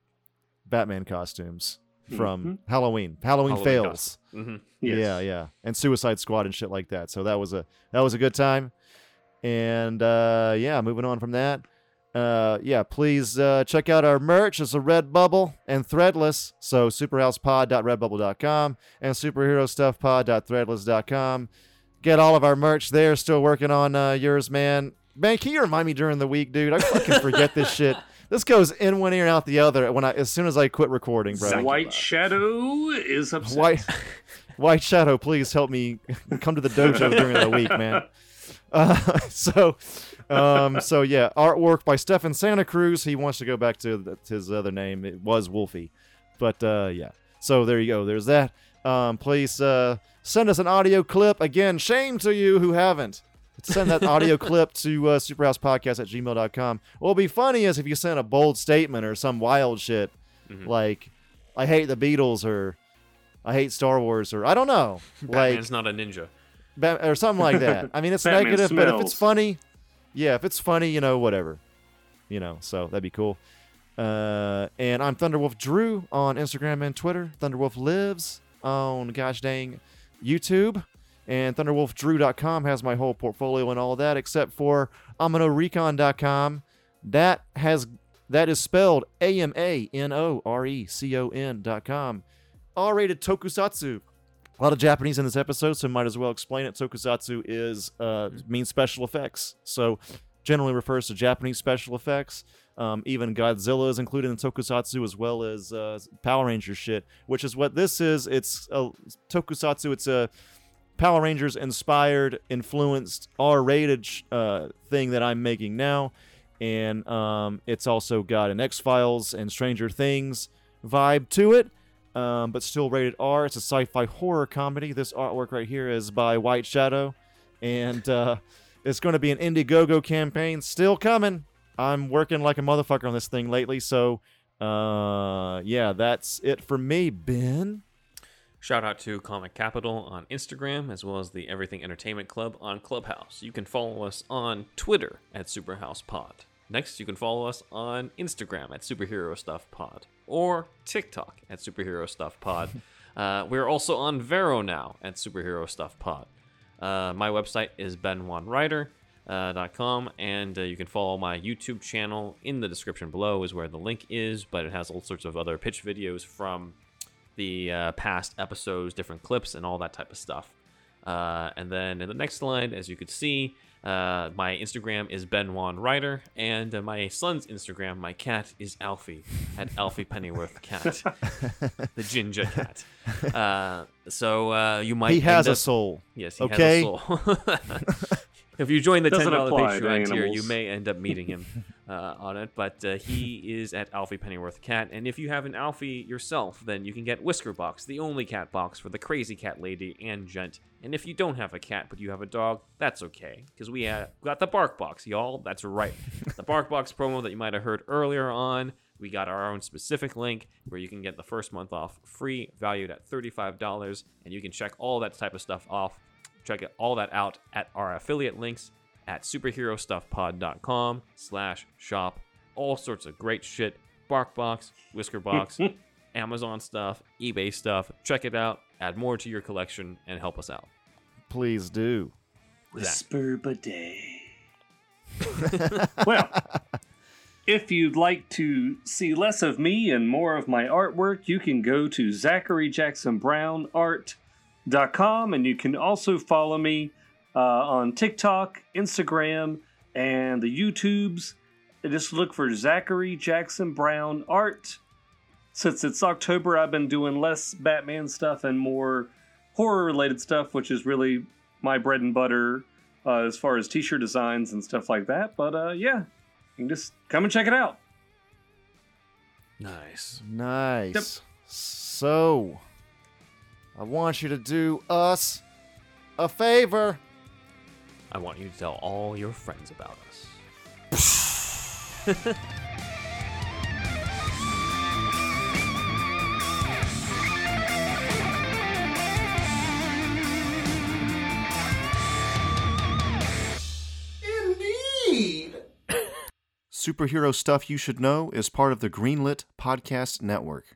batman costumes from halloween. Halloween, Halloween fails. hmm Yes. yeah yeah. And suicide squad and shit like that. So that was a that was a good time. And uh yeah moving on from that. Uh yeah please uh check out our merch. It's a redbubble and threadless. So superhousepod.redbubble.com and superherostuffpod.threadless.com get all of our merch there. Still working on uh yours man. Man can you remind me during the week dude? I fucking forget this shit this goes in one ear and out the other when i as soon as i quit recording bro White Shadow is upset. White White Shadow, please help me come to the dojo during the week, man. Uh, so, um, so yeah, artwork by Stefan Santa Cruz. He wants to go back to th- his other name. It was Wolfie, but uh, yeah. So there you go. There's that. Um, please uh, send us an audio clip. Again, shame to you who haven't. Send that audio clip to uh, superhousepodcast at gmail.com. What will be funny is if you send a bold statement or some wild shit Mhm. like, I hate the Beatles or I hate Star Wars or I don't know. like, Batman's not a ninja. Ba- or something like that. I mean, it's negative, but if it's funny, yeah, if it's funny, you know, whatever, you know, so that'd be cool. Uh, and I'm Thunderwolf Drew on Instagram and Twitter. Thunderwolf lives on gosh dang YouTube, and ThunderwolfDrew.com has my whole portfolio and all that, except for AmanoRecon.com. That has that is spelled A M A N O R E C O N dot com. R-rated tokusatsu a lot of Japanese in this episode, so might as well explain it. Tokusatsu is uh, means special effects, so generally refers to Japanese special effects. Um, even Godzilla is included in Tokusatsu as well as uh, Power Rangers shit, which is what this is. It's a Tokusatsu. It's a Power Rangers inspired, influenced R-rated uh, thing that I'm making now, and um, it's also got an X Files and Stranger Things vibe to it um, but still rated R. It's a sci-fi horror comedy. This artwork right here is by White Shadow, and uh, it's going to be an Indiegogo campaign. Still coming. I'm working like a motherfucker on this thing lately, so uh, yeah, that's it for me, Ben. Shout out to Comic Capital on Instagram, as well as the Everything Entertainment Club on Clubhouse. You can follow us on Twitter at SuperhousePod. Next, you can follow us on Instagram at Superhero Stuff Pod or TikTok at Superhero Stuff Pod. uh, we're also on Vero now at Superhero Stuff Pod. Uh, my website is benwanwriter.com, and uh, you can follow my YouTube channel in the description below, is where the link is. But it has all sorts of other pitch videos from the uh, past episodes, different clips, and all that type of stuff. Uh, and then in the next slide, as you could see, uh, my Instagram is Ben Wan Writer, and uh, my son's Instagram, my cat, is Alfie at Alfie Pennyworth Cat, the ginger cat. Uh, so uh, you might he has end a soul. Yes, he Okay. has a soul. if you join the ten dollar Patreon tier, you may end up meeting him uh, on it. But uh, he is at Alfie Pennyworth Cat, and if you have an Alfie yourself, then you can get Whisker Box, the only cat box for the crazy cat lady and gent. And if you don't have a cat but you have a dog, that's okay, because we uh, got the Bark Box, y'all. That's right, the Bark Box promo that you might have heard earlier on. We got our own specific link where you can get the first month off free, valued at $35, and you can check all that type of stuff off check it, all that out at our affiliate links at superherostuffpod.com slash shop. All sorts of great shit. Barkbox whiskerbox amazon stuff ebay stuff. Check it out. Add more to your collection and help us out. Please do. Whisper bidet. well, if you'd like to see less of me and more of my artwork, you can go to zacharyjacksonbrownart.com and you can also follow me uh, on TikTok, Instagram, and the YouTubes. Just look for Zachary Jackson Brown Art. Since it's October, I've been doing less Batman stuff and more horror related stuff, which is really my bread and butter uh, as far as t-shirt designs and stuff like that. But uh, yeah, you can just come and check it out. nice Nice. So, I want you to do us a favor. i want you to tell all your friends about us Indeed! Superhero Stuff You Should Know is part of the Greenlit Podcast Network.